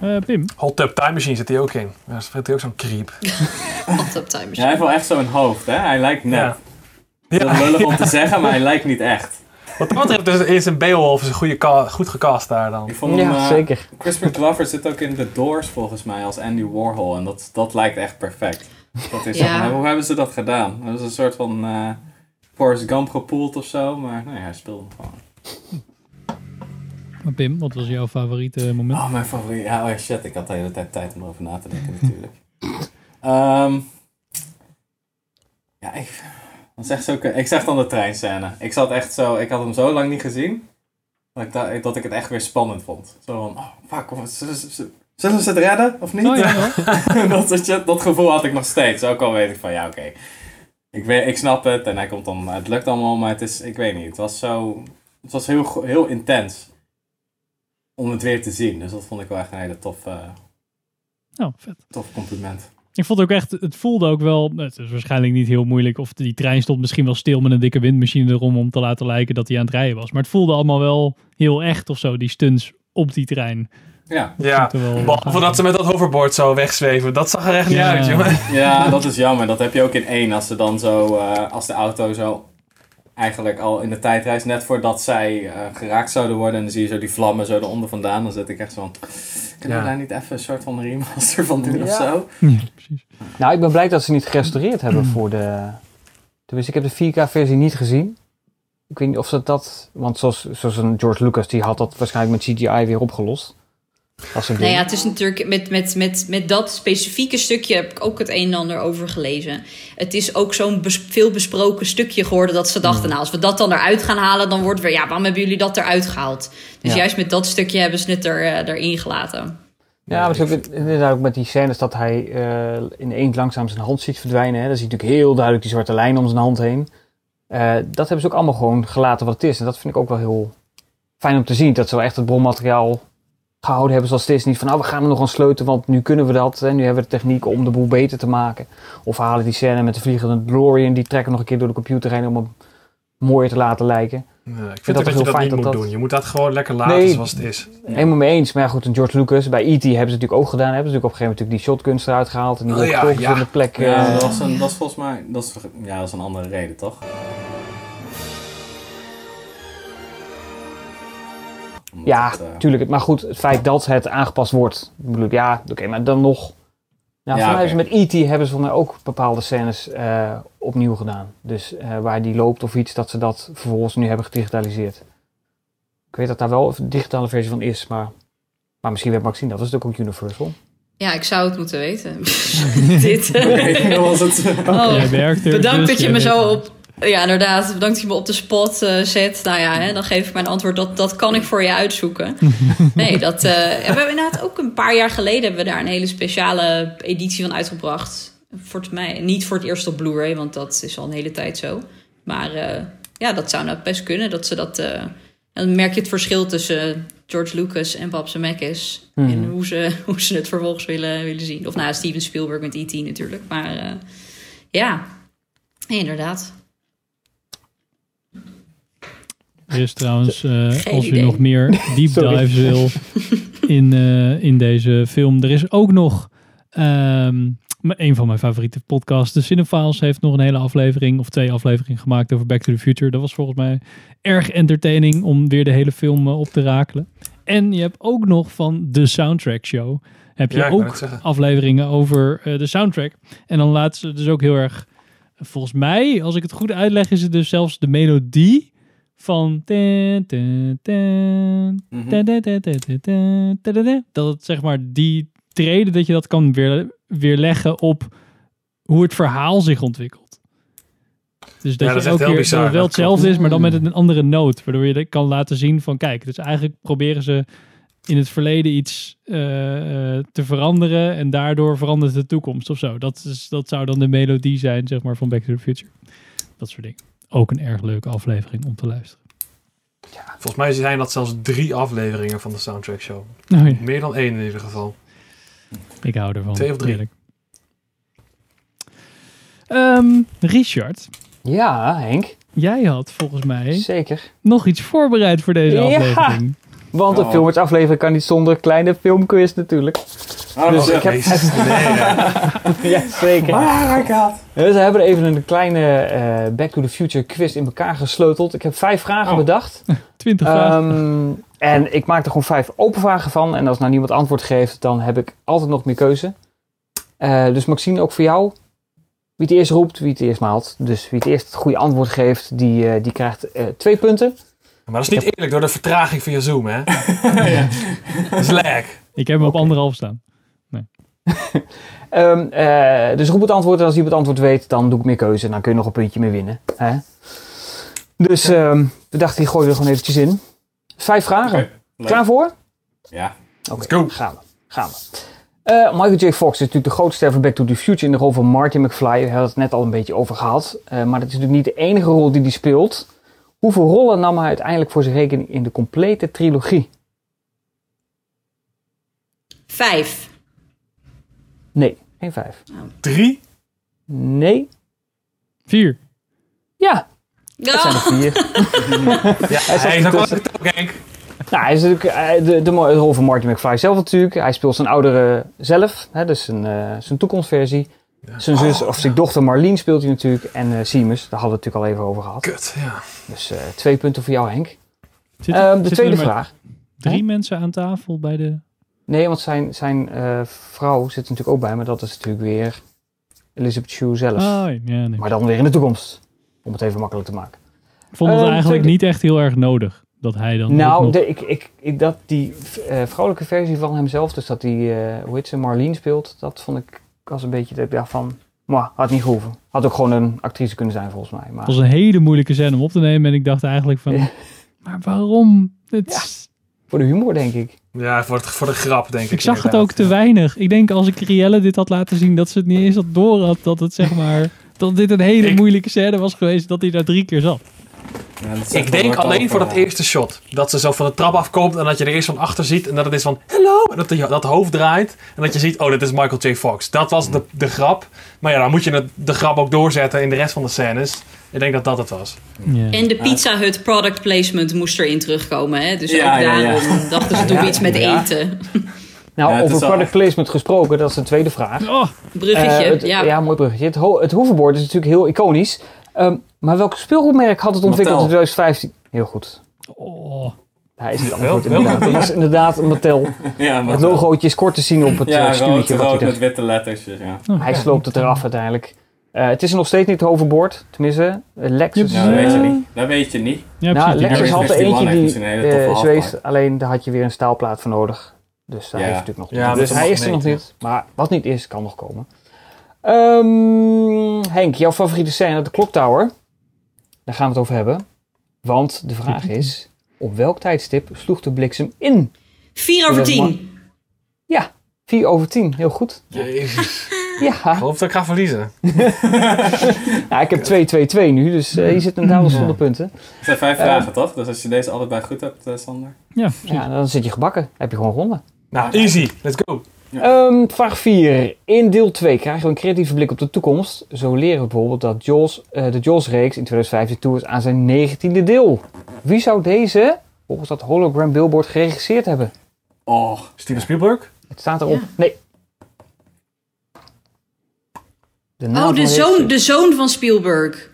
Speaker 1: Eh, Pim.
Speaker 7: Hot Tub Time Machine zit hij ook in. Ja, speelt hij ook zo'n creep.
Speaker 5: Hot Tub Time
Speaker 3: Ja,
Speaker 5: Machine.
Speaker 3: hij heeft wel echt zo'n hoofd, hè? Hij lijkt net.
Speaker 7: Ja.
Speaker 3: Dat is lullig om te zeggen, maar hij lijkt niet echt.
Speaker 7: Wat dat betreft dus is een Beowulf is een goede goed gecast daar dan.
Speaker 3: Ik vond hem,
Speaker 4: Ja,
Speaker 3: eh,
Speaker 4: zeker.
Speaker 3: Crispin Glover zit ook in The Doors volgens mij als Andy Warhol. En dat, dat lijkt echt perfect. Dat is
Speaker 5: Ja.
Speaker 3: van, hoe hebben ze dat gedaan? Dat is een soort van eh Forrest Gump gepoeld of zo. Maar nee, hij speelde hem gewoon.
Speaker 1: Maar Pim, wat was jouw favoriete moment?
Speaker 3: Oh, mijn favoriet. Ja, oh shit. Ik had de hele tijd tijd om erover na te denken natuurlijk. Ehm, ja, ik... Wat zegt ze ook? Ik zeg dan de treinscène. Ik zat echt zo... Ik had hem zo lang niet gezien. Dat ik, da- dat ik het echt weer spannend vond. Zo van... Oh, fuck. wat- Zullen ze, het redden? Of niet?
Speaker 1: Oh, ja,
Speaker 3: dat, dat gevoel had ik nog steeds. Ook al weet ik van... Ja, oké. Ik, weet, ik snap het. En hij komt dan... Het lukt allemaal. Maar het is... Ik weet niet. Het was zo... Het was heel, heel intens. Om het weer te zien. Dus dat vond ik wel echt een hele tof,
Speaker 1: Nou, vet.
Speaker 3: tof compliment.
Speaker 1: Ik vond ook echt, het voelde ook wel, het is waarschijnlijk niet heel moeilijk, of die trein stond misschien wel stil met een dikke windmachine erom om te laten lijken dat hij aan het rijden was. Maar het voelde allemaal wel heel echt of zo, die stunts op die trein.
Speaker 3: Ja.
Speaker 7: Ja, behalve dat ze met dat hoverboard zo wegzweven. Dat zag er echt niet
Speaker 1: Ja.
Speaker 7: uit, jongen.
Speaker 3: ja, dat is jammer. Dat heb je ook in één. Als ze dan zo... eh, als de auto zo eigenlijk al in de tijdreis, net voordat zij eh, geraakt zouden worden. En dan zie je zo die vlammen zo eronder vandaan. Dan zit ik echt zo van, kunnen we
Speaker 7: Ja.
Speaker 3: daar niet even een soort van remaster van doen of
Speaker 4: Ja.
Speaker 3: zo?
Speaker 1: Ja, precies.
Speaker 4: Nou, ik ben blij dat ze niet gerestaureerd hebben voor de... Tenminste, ik heb de 4K-versie niet gezien. Ik weet niet of ze dat... Want zoals, zoals een George Lucas, die had dat waarschijnlijk met CGI weer opgelost. Ze
Speaker 5: Nou ja, het is natuurlijk met, met, met, met dat specifieke stukje heb ik ook het een en ander over gelezen. Het is ook zo'n bes- veel besproken stukje geworden dat ze dachten, nou, als we dat dan eruit gaan halen, dan wordt weer, ja, waarom hebben jullie dat eruit gehaald? Dus
Speaker 4: Ja.
Speaker 5: juist met dat stukje hebben ze het er, eh, erin gelaten.
Speaker 4: Ja, maar het ook inderdaad ook met die scènes dat hij eh, in één langzaam zijn hand ziet verdwijnen. Hè. Dan zie je natuurlijk heel duidelijk die zwarte lijn om zijn hand heen. Eh, dat hebben ze ook allemaal gewoon gelaten wat het is. En dat vind ik ook wel heel fijn om te zien. Dat ze wel echt het bronmateriaal gehouden hebben zoals het is. Niet van, nou, we gaan er nog aan sleutelen, want nu kunnen we dat. En nu hebben we de techniek om de boel beter te maken. Of we halen die scène met de vliegende DeLorean. Die trekken nog een keer door de computer heen om hem mooier te laten lijken.
Speaker 7: Nee, ik
Speaker 4: dat
Speaker 7: vind dat je
Speaker 4: heel
Speaker 7: dat
Speaker 4: fijn
Speaker 7: niet
Speaker 4: dat
Speaker 7: moet
Speaker 4: dat-
Speaker 7: doen. Je moet dat gewoon lekker laten
Speaker 4: Nee.
Speaker 7: zoals het is.
Speaker 4: Helemaal mee eens. Maar ja, goed, een George Lucas. Bij E.T. hebben ze natuurlijk ook gedaan. Hebben ze natuurlijk op een gegeven moment natuurlijk die shotguns eruit gehaald. En die
Speaker 7: Oh ja,
Speaker 4: in de plek.
Speaker 3: Ja,
Speaker 4: eh,
Speaker 3: dat, was een, dat is volgens mij, dat is, ja, dat is een andere reden, toch?
Speaker 4: Ja,
Speaker 3: het, eh,
Speaker 4: tuurlijk. Maar goed, het feit dat het aangepast wordt. Ik bedoel, ja, oké, maar dan nog. Nou,
Speaker 3: Ja,
Speaker 4: ze met E.T. hebben ze volgens mij ook bepaalde scènes eh, opnieuw gedaan. Dus eh, waar die loopt of iets, dat ze dat vervolgens nu hebben gedigitaliseerd. Ik weet dat daar wel een digitale versie van is, maar, maar misschien weet Maxine, dat is natuurlijk ook Universal.
Speaker 5: Ja, ik zou het moeten weten. Dit.
Speaker 3: Nee, dat was het.
Speaker 5: Oh, bedankt
Speaker 1: dus
Speaker 5: dat je me zo op. Ja, inderdaad. Bedankt dat je me op de spot eh, zet. Nou ja, hè, dan geef ik mijn antwoord. Dat, dat kan ik voor je uitzoeken. Nee, dat. eh, we hebben inderdaad ook een paar jaar geleden hebben we daar een hele speciale editie van uitgebracht. Volgens mij niet voor het eerst op Blu-ray, want dat is al een hele tijd zo. Maar eh, ja, dat zou nou best kunnen. Dat ze dat. dan merk je het verschil tussen George Lucas en Bob Zemeckis.
Speaker 4: Mhm.
Speaker 5: En hoe ze, hoe ze het vervolgens willen, willen zien. Of nou, Steven Spielberg met E.T. natuurlijk. Maar ja, inderdaad.
Speaker 1: Er is trouwens, eh, als u
Speaker 5: idee.
Speaker 1: nog meer deep dives wil in, eh, in deze film. Er is ook nog ehm, m- een van mijn favoriete podcasts. De Cinefiles heeft nog een hele aflevering of twee afleveringen gemaakt over Back to the Future. Dat was volgens mij erg entertaining om weer de hele film eh, op te rakelen. En je hebt ook nog van de Soundtrack Show. Heb je
Speaker 7: Ja,
Speaker 1: ook afleveringen over eh, de soundtrack. En dan laten ze dus ook heel erg... Volgens mij, als ik het goed uitleg, is het dus zelfs de melodie van... Dat het zeg maar die treden, dat je dat kan weer, weerleggen op hoe het verhaal zich ontwikkelt. Dus dat
Speaker 7: Ja, dat
Speaker 1: je ook keer
Speaker 7: bizar,
Speaker 1: dat het wel hetzelfde is, maar dan met een andere noot. Waardoor je dat kan laten zien van kijk, dus eigenlijk proberen ze in het verleden iets eh, eh, te veranderen en daardoor verandert de toekomst of zo. Dat, is, dat zou dan de melodie zijn, zeg maar, van Back to the Future. Dat soort dingen. Ook een erg leuke aflevering om te luisteren.
Speaker 7: Volgens mij zijn dat zelfs drie afleveringen van de soundtrack show.
Speaker 1: Oh ja,
Speaker 7: Meer dan één in ieder geval.
Speaker 1: ik hou ervan.
Speaker 7: Twee of drie.
Speaker 1: Ehm, Richard,
Speaker 4: Ja, Henk.
Speaker 1: jij had volgens mij
Speaker 4: Zeker.
Speaker 1: nog iets voorbereid voor deze
Speaker 4: Ja.
Speaker 1: aflevering.
Speaker 4: Want een
Speaker 3: Oh.
Speaker 4: filmaflevering kan niet zonder kleine filmquiz natuurlijk.
Speaker 3: Oh,
Speaker 4: Dus ik heb-
Speaker 7: nee, ja.
Speaker 4: zeker.
Speaker 3: My god.
Speaker 4: Dus we hebben even een kleine eh, Back to the Future quiz in elkaar gesleuteld. Ik heb vijf vragen
Speaker 3: Oh.
Speaker 4: bedacht.
Speaker 1: 20 vragen.
Speaker 4: Ehm, en ik maak er gewoon vijf open vragen van. En als nou niemand antwoord geeft, dan heb ik altijd nog meer keuze. Eh, dus Maxine, ook voor jou. Wie het eerst roept, wie het eerst maalt. Dus wie het eerst het goede antwoord geeft, die, eh, die krijgt twee punten.
Speaker 7: Maar dat is niet eerlijk door de vertraging via Zoom, hè? Dat is lag.
Speaker 1: Ik heb hem op anderhalf staan.
Speaker 4: Ehm, eh, dus roep het antwoord. En als iemand het antwoord weet, dan doe ik meer keuze. En dan kun je nog een puntje meer winnen. Hè? Dus ehm, we dachten, die gooien we er gewoon eventjes in. Vijf vragen. Klaar voor?
Speaker 3: Ja.
Speaker 4: Oké,
Speaker 7: Let's go.
Speaker 4: gaan we. Gaan we. Eh, Michael J. Fox is natuurlijk de grootste van Back to the Future in de rol van Marty McFly. We hebben het net al een beetje over gehad. Eh, maar dat is natuurlijk niet de enige rol die hij speelt. Hoeveel rollen nam hij uiteindelijk voor zijn rekening in de complete trilogie?
Speaker 5: Vijf.
Speaker 4: Nee, geen vijf.
Speaker 7: Drie?
Speaker 4: Nee.
Speaker 1: Vier.
Speaker 4: Ja, dat zijn er vier.
Speaker 7: Ja, hij is ook wel Henk.
Speaker 4: Nou, hij is natuurlijk eh, de, de, rol van Marty McFly zelf natuurlijk. Hij speelt zijn oudere zelf, hè, dus zijn, eh, zijn toekomstversie. Zijn zus, of zijn dochter Marlene speelt hij natuurlijk. En eh Seamus, daar hadden we het natuurlijk al even over gehad.
Speaker 7: Kut, ja.
Speaker 4: Dus eh, twee punten voor jou, Henk.
Speaker 1: Zit,
Speaker 4: Ehm, de tweede
Speaker 1: er
Speaker 4: vraag.
Speaker 1: Drie mensen aan tafel bij de...
Speaker 4: Nee, want zijn, zijn eh, vrouw zit er natuurlijk ook bij, maar dat is natuurlijk weer Elizabeth Shue zelf.
Speaker 1: Oh, ja, nee.
Speaker 4: Maar dan weer in de toekomst. Om het even makkelijk te maken.
Speaker 1: Ik vond het
Speaker 4: Ehm,
Speaker 1: eigenlijk
Speaker 4: tweede-
Speaker 1: niet echt heel erg nodig. Dat hij dan
Speaker 4: Nou,
Speaker 1: nog-
Speaker 4: de, ik, ik, ik, dat die eh, vrouwelijke versie van hemzelf, dus dat die, eh, hoe heet ze, Marlene speelt, dat vond ik als een beetje, dat ik dacht van, maar had niet gehoeven. Had ook gewoon een actrice kunnen zijn volgens mij. Maar,
Speaker 1: Het was een hele moeilijke scène om op te nemen. En ik dacht eigenlijk van...
Speaker 4: Ja.
Speaker 1: Maar waarom? Het
Speaker 4: Voor de humor, denk ik.
Speaker 7: Ja, voor, het, voor de grap, denk ik.
Speaker 1: ik zag het ook te weinig. Ik denk als ik Rielle dit had laten zien... dat ze het niet eens had door had. Dat het zeg maar... Dat dit een hele
Speaker 7: Ik-
Speaker 1: moeilijke scène was geweest. Dat hij daar drie keer zat.
Speaker 3: Ja,
Speaker 7: Ik denk alleen
Speaker 3: over,
Speaker 7: voor dat eerste shot. Dat ze zo van de trap afkomt en dat je er eerst van achter ziet. En dat het is van, hello. En dat die, dat hoofd draait. En dat je ziet, oh, dit is Michael J. Fox. Dat was de, de grap. Maar ja, dan moet je het, de grap ook doorzetten in de rest van de scènes. Ik denk dat dat het was.
Speaker 1: Ja.
Speaker 5: En de Pizza Hut product placement moest erin terugkomen. Hè? Dus
Speaker 3: Ja,
Speaker 5: ook
Speaker 3: ja, ja.
Speaker 5: daarom dachten ze doen we iets met
Speaker 4: Ja.
Speaker 5: eten.
Speaker 4: Nou,
Speaker 3: Ja,
Speaker 4: over product placement gesproken, dat is de tweede vraag.
Speaker 1: Oh,
Speaker 5: Bruggetje,
Speaker 4: Eh, het-
Speaker 5: ja.
Speaker 4: mooi bruggetje. Het, ho- het hoverboard is natuurlijk heel iconisch. Ehm, maar welk speelgoedmerk had het ontwikkeld in
Speaker 3: Mattel.
Speaker 4: 2015? Heel goed.
Speaker 1: oh.
Speaker 4: Hij is het
Speaker 7: Wel-
Speaker 4: antwoord
Speaker 7: welke
Speaker 4: inderdaad. Dat is inderdaad een Mattel.
Speaker 3: Ja,
Speaker 4: Het logootje is kort te zien op het
Speaker 3: Ja,
Speaker 4: eh,
Speaker 3: rood,
Speaker 4: stuurtje. wat
Speaker 3: rood
Speaker 4: hij
Speaker 3: met witte letters. Dus ja.
Speaker 1: Oh,
Speaker 4: Hij sloopt het eraf uiteindelijk. Eh, het is er nog steeds niet het hoverboard. Tenminste, eh, Lexus.
Speaker 3: Ja, dat weet je niet. Dat weet je niet.
Speaker 1: Ja,
Speaker 4: nou, Lexus had er
Speaker 3: 51
Speaker 4: eentje die. Alleen daar had je weer een staalplaat voor nodig. Dus daar
Speaker 3: Ja.
Speaker 4: heeft natuurlijk nog niet. Dus hij is er nog niet. Maar wat niet is, kan nog komen. Ehm, Henk, jouw favoriete scène, de Clock Tower. Daar gaan we het over hebben. Want de vraag is, op welk tijdstip sloeg de bliksem in?
Speaker 5: 4 over
Speaker 4: Dat is
Speaker 5: 10.
Speaker 4: Ja, 4 over 10. Heel goed.
Speaker 7: Jezus.
Speaker 4: Ja,
Speaker 7: Ik geloof dat ik ga verliezen.
Speaker 4: ja ik heb 2-2-2 nu, dus eh, je zit inderdaad wel zonder punten.
Speaker 3: Het zijn vijf
Speaker 4: Eh,
Speaker 3: vragen, toch? Dus als je deze allebei goed hebt, eh, Sander.
Speaker 1: Ja, precies.
Speaker 4: Ja, dan zit je gebakken. Heb je gewoon gewonnen.
Speaker 7: Nou, easy. Let's go.
Speaker 4: Ehm, vraag 4. In deel 2 krijgen we een creatieve blik op de toekomst. Zo leren we bijvoorbeeld dat Jaws, eh, de Jaws-reeks in 2015 toe is aan zijn 19e deel. Wie zou deze, volgens dat hologram billboard, geregisseerd hebben?
Speaker 3: Oh,
Speaker 7: Steven Spielberg?
Speaker 4: Het staat erop.
Speaker 5: Ja.
Speaker 4: Nee. De naam
Speaker 5: Oh, de zoon, de zoon van Spielberg.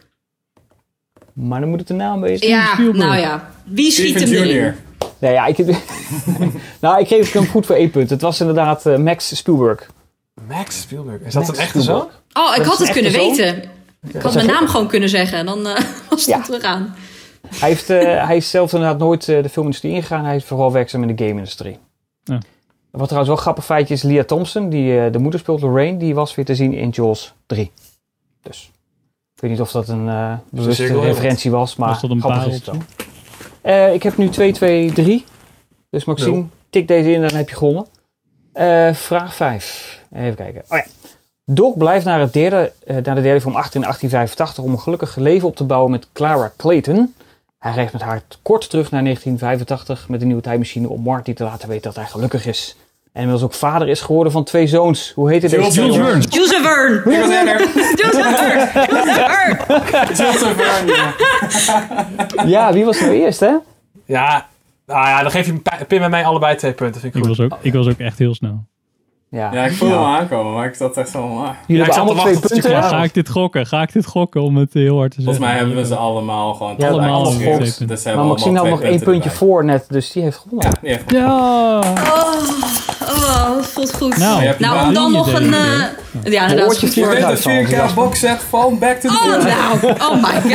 Speaker 4: Maar dan moet het de naam wezen.
Speaker 5: Ja,
Speaker 1: Spielberg.
Speaker 5: nou ja. Wie schiet
Speaker 3: Steven
Speaker 5: hem.
Speaker 4: Nee, ja, ik, nou, ik geef hem goed voor één punt. Het was inderdaad eh, Max Spielberg.
Speaker 7: Max Spielberg. Is dat
Speaker 4: Max
Speaker 7: een echte zoon?
Speaker 5: Oh, ik had het kunnen weten. Ik had mijn naam gewoon kunnen zeggen. En dan eh, was het
Speaker 4: Ja.
Speaker 5: terug aan.
Speaker 4: Hij, heeft, eh, hij is zelf inderdaad nooit eh, de filmindustrie ingegaan. Hij is vooral werkzaam in de game-industrie.
Speaker 1: Ja.
Speaker 4: Wat trouwens wel een grappig feitje is, Leah Thompson, die eh, de moeder speelt, Lorraine, die was weer te zien in Jaws 3. Dus, ik weet niet of dat een eh bewuste referentie was, maar
Speaker 1: Was dat een
Speaker 4: grappig is het wel. Eh, ik heb nu 2, 2, 3. Dus Maxime, tik deze in, dan heb je gewonnen. Eh, vraag 5. Even kijken. Oh ja. Doc blijft naar, het derde, eh, naar de derde film achter in 1885 om een gelukkig leven op te bouwen met Clara Clayton. Hij reist met haar kort terug naar 1985 met een nieuwe tijdmachine om Marty te laten weten dat hij gelukkig is. En inmiddels ook vader is geworden van twee zoons. Hoe heette deze?
Speaker 3: Jules Verne.
Speaker 5: Jules Verne! Jules Verne! Jules Verne!
Speaker 3: Jules Verne, ja.
Speaker 4: Ja, wie was er eerst, hè?
Speaker 7: Ja, nou ja, dan geef je Pi- Pim en mij allebei twee punten. Vind ik
Speaker 1: Ik
Speaker 7: goed.
Speaker 1: was, ook, ik was ook echt heel snel.
Speaker 4: Ja,
Speaker 3: Ja, ik voelde hem aankomen, maar ik zat echt zo... ah.
Speaker 4: Jullie
Speaker 7: Ja, ik
Speaker 4: allemaal twee punten.
Speaker 1: Ga ik dit gokken? Ga ik dit gokken om het heel hard te zeggen?
Speaker 3: Volgens mij hebben we ze allemaal gewoon...
Speaker 4: Ja, allemaal
Speaker 1: twee punten.
Speaker 3: Dus
Speaker 4: Maar
Speaker 3: hebben
Speaker 4: Maxime had nog één puntje voor net, dus die heeft gewonnen.
Speaker 3: Ja, die heeft
Speaker 1: Ja!
Speaker 5: Oh, dat voelt goed.
Speaker 1: Nou,
Speaker 3: je
Speaker 5: Nou, om dan
Speaker 1: je
Speaker 5: nog een... eh, ja, inderdaad.
Speaker 4: Oortje
Speaker 5: goed
Speaker 3: Je
Speaker 5: voor-
Speaker 3: bent
Speaker 4: uit
Speaker 3: een 4K boxset van Back to the
Speaker 5: Oh, nou. Oh my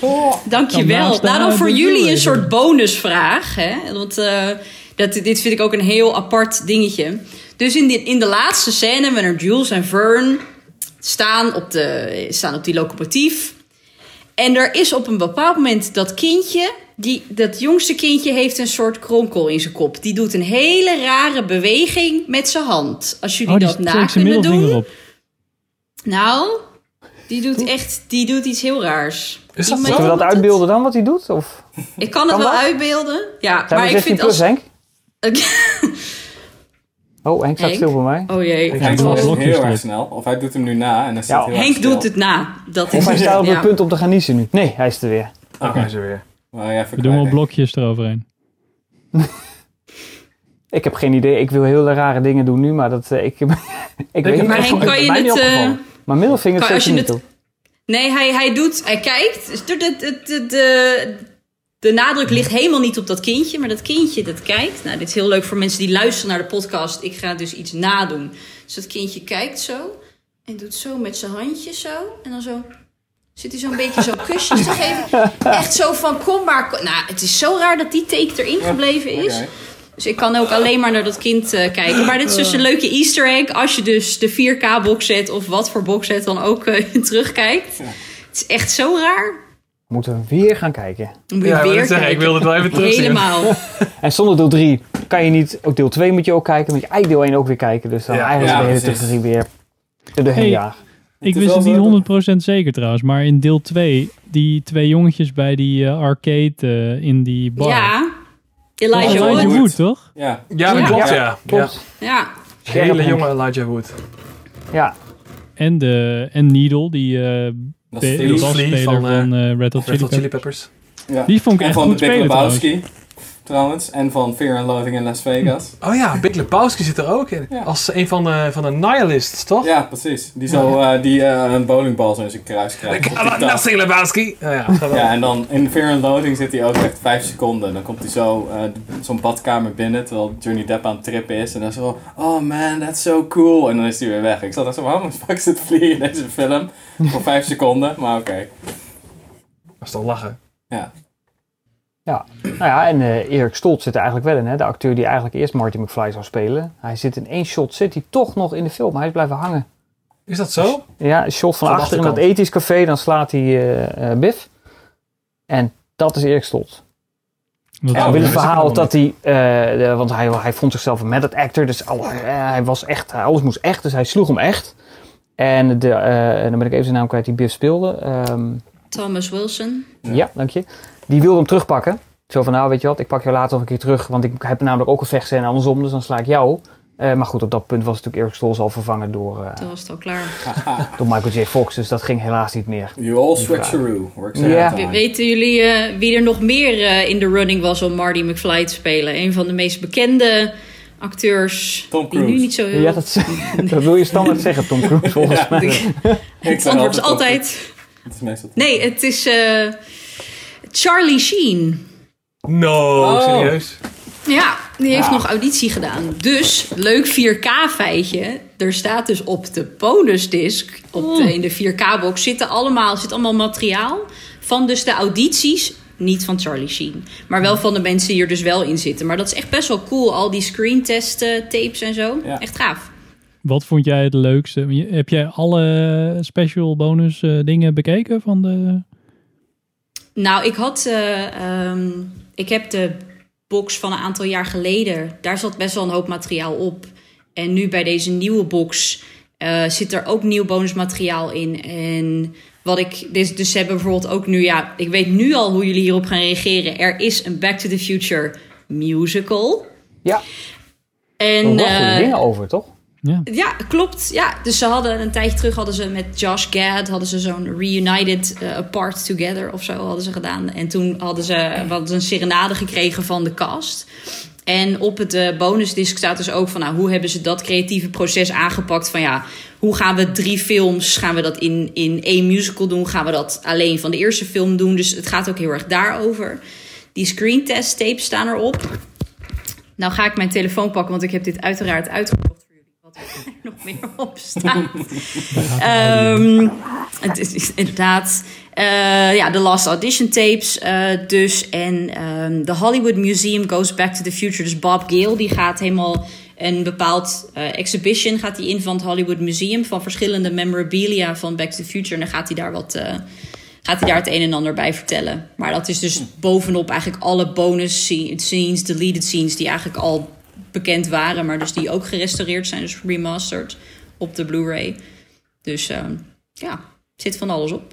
Speaker 5: god. Dankjewel.
Speaker 1: naast de
Speaker 5: Nou, dan voor jullie een soort bonusvraag. Hè? Want eh, dat, dit vind ik ook een heel apart dingetje. Dus in, die, in de laatste scène, wanneer Jules en Vern staan op, de, staan op die locomotief. En er is op een bepaald moment dat kindje... Die, dat jongste kindje heeft een soort kronkel in zijn kop. Die doet een hele rare beweging met zijn hand. Als jullie
Speaker 1: Oh,
Speaker 5: dat na kunnen
Speaker 1: middelvinger
Speaker 5: doen.
Speaker 1: op.
Speaker 5: Nou, die doet echt die doet iets heel raars.
Speaker 7: Is dat?
Speaker 4: Moeten we dat uitbeelden dan, wat hij doet? Of
Speaker 5: Ik kan het
Speaker 4: Kan
Speaker 5: wel
Speaker 4: dat?
Speaker 5: uitbeelden. Ja,
Speaker 4: zijn
Speaker 5: maar
Speaker 4: we
Speaker 5: ik
Speaker 4: 16
Speaker 5: vind
Speaker 4: plus,
Speaker 5: als...
Speaker 4: Henk? Oh, Henk staat
Speaker 5: Henk?
Speaker 4: stil voor mij.
Speaker 5: Oh jee.
Speaker 3: Hij doet
Speaker 1: wel
Speaker 3: hem
Speaker 1: blokjes
Speaker 3: heel erg snel. Of hij doet hem nu na en dan
Speaker 4: Ja,
Speaker 3: heel
Speaker 5: Henk doet het na. Dat
Speaker 4: Of
Speaker 5: is
Speaker 4: hij staat op
Speaker 5: ja.
Speaker 4: het punt om te gaan niezen nu. Nee, hij is er weer.
Speaker 7: Oké, is er weer.
Speaker 3: Maar ja, even
Speaker 1: We doen wel blokjes eroverheen.
Speaker 4: Ik heb geen idee. Ik wil hele rare dingen doen nu, maar dat, eh, ik, Ik weet niet
Speaker 5: Maar kan je het... eh,
Speaker 7: opgevallen.
Speaker 4: Maar middelvinger
Speaker 5: Kan-
Speaker 4: zeker niet
Speaker 5: het-
Speaker 4: op.
Speaker 5: Nee, hij, hij doet, hij kijkt. Dus De, de, de, de, de, de nadruk ligt helemaal niet op dat kindje, maar dat kindje dat kijkt. Nou, dit is heel leuk voor mensen die luisteren naar de podcast. Ik ga dus iets nadoen. Dus dat kindje kijkt zo en doet zo met zijn handjes zo. En dan zo zit hij zo'n beetje zo kusjes te geven. Echt zo van, kom maar. kom- Nou, het is zo raar dat die take erin gebleven is. Dus ik kan ook alleen maar naar dat kind eh, kijken. Maar dit is dus een leuke easter egg. Als je dus de 4K box set of wat voor box set dan ook eh, terugkijkt. Het is echt zo raar.
Speaker 4: Moeten we weer gaan kijken.
Speaker 5: Moet je
Speaker 7: Ja,
Speaker 5: weer
Speaker 7: net zeggen, ik
Speaker 5: kijken.
Speaker 7: wilde het wel even terugzien.
Speaker 5: Helemaal.
Speaker 4: En zonder deel 3 kan je niet, ook deel 2 moet je ook kijken, moet je eigenlijk deel 1 ook weer kijken. Dus dan
Speaker 7: Ja.
Speaker 4: eigenlijk
Speaker 3: Ja,
Speaker 4: de hele
Speaker 3: precies.
Speaker 4: trilogie weer er doorheen
Speaker 1: Hey.
Speaker 4: jagen.
Speaker 1: Ik
Speaker 3: is
Speaker 1: wist het niet 100% zeker trouwens, maar in deel 2, die twee jongetjes bij die eh, arcade eh, in die bar.
Speaker 5: Ja. Elijah
Speaker 3: Elijah
Speaker 5: Wood.
Speaker 3: Wood.
Speaker 1: Wood, toch?
Speaker 3: Ja.
Speaker 7: Ja, dat
Speaker 5: Ja.
Speaker 7: klopt,
Speaker 4: Ja,
Speaker 7: ja. ja.
Speaker 4: Klopt.
Speaker 5: Ja.
Speaker 7: Hele jonge Elijah Wood.
Speaker 4: Ja,
Speaker 1: En, de, en Needle, die eh
Speaker 3: Dat is
Speaker 1: be-
Speaker 3: Steve.
Speaker 1: basspeler
Speaker 7: van,
Speaker 1: van, Red Hot Chili Peppers.
Speaker 3: Ja.
Speaker 1: Die vond ik
Speaker 3: En
Speaker 1: echt
Speaker 3: van
Speaker 1: goed
Speaker 3: de
Speaker 1: spelen trouwens.
Speaker 3: En van Fear and Loathing in Las Vegas.
Speaker 7: Oh ja, Big Lebowski zit er ook in.
Speaker 3: Ja.
Speaker 7: Als een van de, van de nihilists, toch?
Speaker 3: Ja, precies. Die zo eh, die eh, een bowlingbal zo in zijn kruis krijgt. tas.
Speaker 7: Nothing Lebowski. Oh, ja.
Speaker 3: Ja, en dan in Fear and Loathing zit hij ook echt vijf seconden. Dan komt hij zo eh, zo'n badkamer binnen terwijl Johnny Depp aan het trippen is. En dan zo, oh man, that's so cool. En dan is hij weer weg. Ik zat echt zo, waarom fuck zit vliegen in deze film? Voor vijf seconden, maar oké.
Speaker 7: Dat is toch lachen.
Speaker 3: Ja.
Speaker 4: Nou ja, en eh, Erik Stolt zit er eigenlijk wel in, hè? de acteur die eigenlijk eerst Marty McFly zou spelen. Hij zit in één shot, zit hij toch nog in de film. Hij is blijven hangen.
Speaker 7: Is dat zo?
Speaker 4: Ja, een shot van achter in dat ethisch café, dan slaat hij eh, eh, Biff. En dat is Erik Stolt.
Speaker 1: Dat
Speaker 4: Ja, wil
Speaker 7: dat
Speaker 4: het verhaal dat hij, eh, de- want hij, hij vond zichzelf een method actor, dus alle, eh, hij was echt, alles moest echt, dus hij sloeg hem echt. En de, eh, en dan ben ik even zijn naam kwijt, die Biff speelde. Ehm,
Speaker 5: Thomas Wilson.
Speaker 4: ja. dank je. Die wilde hem terugpakken. Zo van, nou weet je wat, ik pak jou later nog een keer terug, want ik heb namelijk ook een vechtscène andersom, dus dan sla ik jou. Eh, maar goed, op dat punt was natuurlijk Erik Stolt al vervangen door, eh,
Speaker 5: Toen was het al klaar.
Speaker 4: door Michael J. Fox, dus dat ging helaas niet meer.
Speaker 3: You all switcheroo. Works time.
Speaker 5: Weten jullie eh, wie er nog meer eh, in de running was om Marty McFly te spelen? Een van de meest bekende acteurs.
Speaker 3: Tom
Speaker 5: Die nu
Speaker 3: Cruise.
Speaker 5: niet zo heel...
Speaker 4: Ja, dat, dat wil je standaard zeggen, Tom Cruise, volgens
Speaker 3: Ja.
Speaker 4: mij.
Speaker 3: Ik
Speaker 5: het antwoord is altijd...
Speaker 3: Cruise. Het is meestal
Speaker 5: Nee, het is eh, Charlie Sheen.
Speaker 7: No,
Speaker 3: Oh.
Speaker 7: serieus?
Speaker 5: Ja, die heeft
Speaker 3: Ja.
Speaker 5: nog auditie gedaan. Dus, leuk 4K-feitje. Er staat dus op de bonusdisc, op de, in de 4K-box, zitten allemaal, zit allemaal materiaal van dus de audities. Niet van Charlie Sheen, maar wel van de mensen die er dus wel in zitten. Maar dat is echt best wel cool, al die screentest tapes en zo.
Speaker 3: Ja.
Speaker 5: Echt gaaf.
Speaker 1: Wat vond jij het leukste? Heb jij alle special bonus eh, dingen bekeken van de...
Speaker 5: Nou, ik had. eh, ehm, ik heb de box van een aantal jaar geleden. Daar zat best wel een hoop materiaal op. En nu bij deze nieuwe box eh, zit er ook nieuw bonusmateriaal in. En wat ik. Dus, dus ze hebben bijvoorbeeld ook nu. Ja, ik weet nu al hoe jullie hierop gaan reageren. Er is een Back to the Future musical.
Speaker 4: Ja.
Speaker 5: En.
Speaker 4: Er
Speaker 5: eh,
Speaker 4: dingen over, toch?
Speaker 1: Ja.
Speaker 5: klopt. Ja, dus ze hadden een tijdje terug hadden ze met Josh Gad hadden ze zo'n reunited eh, apart together of zo hadden ze gedaan. En toen hadden ze, ze een serenade gekregen van de cast. En op het eh, bonusdisc staat dus ook van nou, hoe hebben ze dat creatieve proces aangepakt van ja, hoe gaan we drie films, gaan we dat in, in één musical doen, gaan we dat alleen van de eerste film doen. Dus het gaat ook heel erg daarover. Die screentest tapes staan erop. Nou ga ik mijn telefoon pakken, want ik heb dit uiteraard jullie. Er nog meer op staat. Ehm, het is, inderdaad. eh, ja, de Last Audition tapes eh, dus. En ehm, de Hollywood Museum Goes Back to the Future. Dus Bob Gale, die gaat helemaal een bepaald eh, exhibition gaat hij in van het Hollywood Museum. Van verschillende memorabilia van Back to the Future. En dan gaat hij daar wat... gaat hij daar het een en ander bij vertellen. Maar dat is dus bovenop eigenlijk alle bonus sce- scenes, deleted scenes... die eigenlijk al bekend waren... maar dus die ook gerestaureerd zijn, dus remastered op de Blu-ray. Dus ehm, ja, zit van alles op.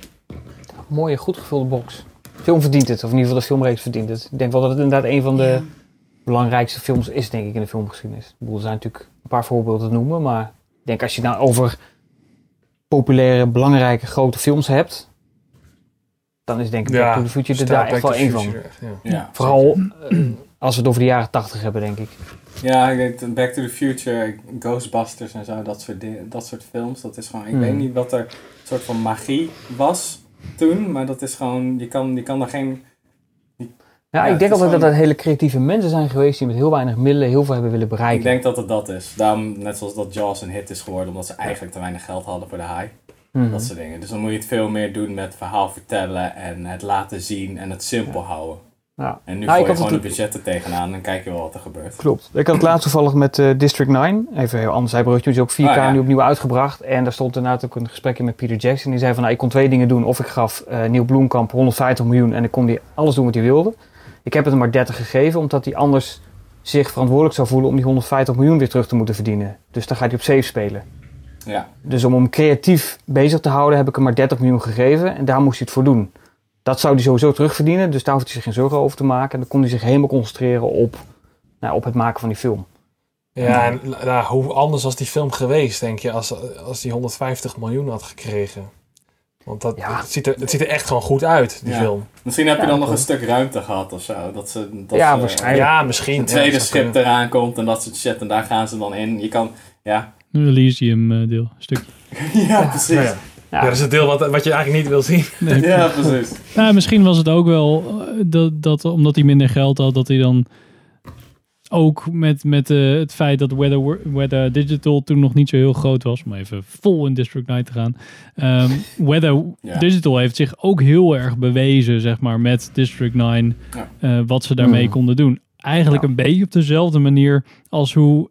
Speaker 4: Mooie, goed gevulde box. De film verdient het, of in ieder geval de filmreeks verdient het. Ik denk wel dat het inderdaad een van de
Speaker 5: Ja.
Speaker 4: belangrijkste films is, denk ik, in de filmgeschiedenis. Ik bedoel, er zijn natuurlijk een paar voorbeelden te noemen, maar ik denk als je het nou over populaire, belangrijke, grote films hebt, dan is denk ik Back to the Future er daar echt wel één van.
Speaker 7: Echt, ja.
Speaker 3: Ja.
Speaker 4: Vooral Als we het over de jaren 80 hebben, denk ik.
Speaker 3: Ja, ik denk Back to the Future, Ghostbusters en zo, dat soort, dat soort films. Dat is gewoon, ik
Speaker 4: Hmm.
Speaker 3: weet niet wat er een soort van magie was toen, maar dat is gewoon, je kan, je kan er geen...
Speaker 4: Ja,
Speaker 3: Ja,
Speaker 4: ik denk altijd dat
Speaker 3: gewoon-
Speaker 4: dat hele creatieve mensen zijn geweest die met heel weinig middelen heel veel hebben willen
Speaker 3: Ik
Speaker 4: bereiken.
Speaker 3: denk dat het dat is. Daarom, net zoals dat Jaws een hit is geworden, omdat ze eigenlijk te weinig geld hadden voor de hype.
Speaker 4: Mhm.
Speaker 3: Dat soort dingen. Dus dan moet je het veel meer doen met verhaal vertellen en het laten zien en het simpel houden.
Speaker 4: Ja.
Speaker 3: En nu
Speaker 4: Nou, ik
Speaker 3: gooi je gewoon de budgetten tegenaan en kijk je wel wat er gebeurt.
Speaker 4: Klopt. Ik had het laatst toevallig met eh, District 9. Even heel anders. Hij broodje is ook 4K
Speaker 3: Oh, ja.
Speaker 4: nu opnieuw uitgebracht. En daar stond inderdaad ook een gesprekje met Peter Jackson. Die zei van, nou, ik kon twee dingen doen. Of ik gaf eh Neil Bloemkamp 150 miljoen en ik kon die alles doen wat hij wilde. Ik heb het hem maar 30 gegeven, omdat hij anders zich verantwoordelijk zou voelen om die 150 miljoen weer terug te moeten verdienen. Dus dan gaat hij op safe spelen.
Speaker 3: Ja.
Speaker 4: Dus om hem creatief bezig te houden heb ik hem maar 30 miljoen gegeven en daar moest hij het voor doen. Dat zou hij sowieso terugverdienen, dus daar hoeft hij zich geen zorgen over te maken. En dan kon hij zich helemaal concentreren op, nou, op het maken van die film.
Speaker 7: Ja, en nou, hoe anders was die film geweest, denk je, als, als die 150 miljoen had gekregen? Want dat, het, ziet er, het ziet er echt gewoon goed uit, die
Speaker 3: Ja.
Speaker 7: film.
Speaker 3: Misschien heb je
Speaker 7: Ja,
Speaker 3: dan nog een stuk ruimte gehad of zo. Dat ze, dat
Speaker 7: Ja,
Speaker 3: ze-
Speaker 7: waarschijnlijk. Ja, misschien.
Speaker 3: Een tweede schip
Speaker 7: kunnen.
Speaker 3: eraan komt en dat soort shit. En daar gaan ze dan in. Je kan, ja.
Speaker 1: Een Elysium eh, deel, stukje.
Speaker 3: ja, precies.
Speaker 7: Ja. Ja. dat is het deel wat, wat je eigenlijk niet wil zien.
Speaker 1: Nee,
Speaker 3: Ja, precies.
Speaker 1: Nou, misschien was het ook wel eh, dat, dat omdat hij minder geld had, dat hij dan ook met, met eh, het feit dat Weather, Weather Digital toen nog niet zo heel groot was, om even vol in District 9 te gaan. Ehm, Weather
Speaker 3: Ja.
Speaker 1: Digital heeft zich ook heel erg bewezen, zeg maar, met District 9,
Speaker 3: Ja.
Speaker 1: eh, wat ze daarmee
Speaker 3: Mm.
Speaker 1: konden doen. Eigenlijk een beetje op dezelfde manier als hoe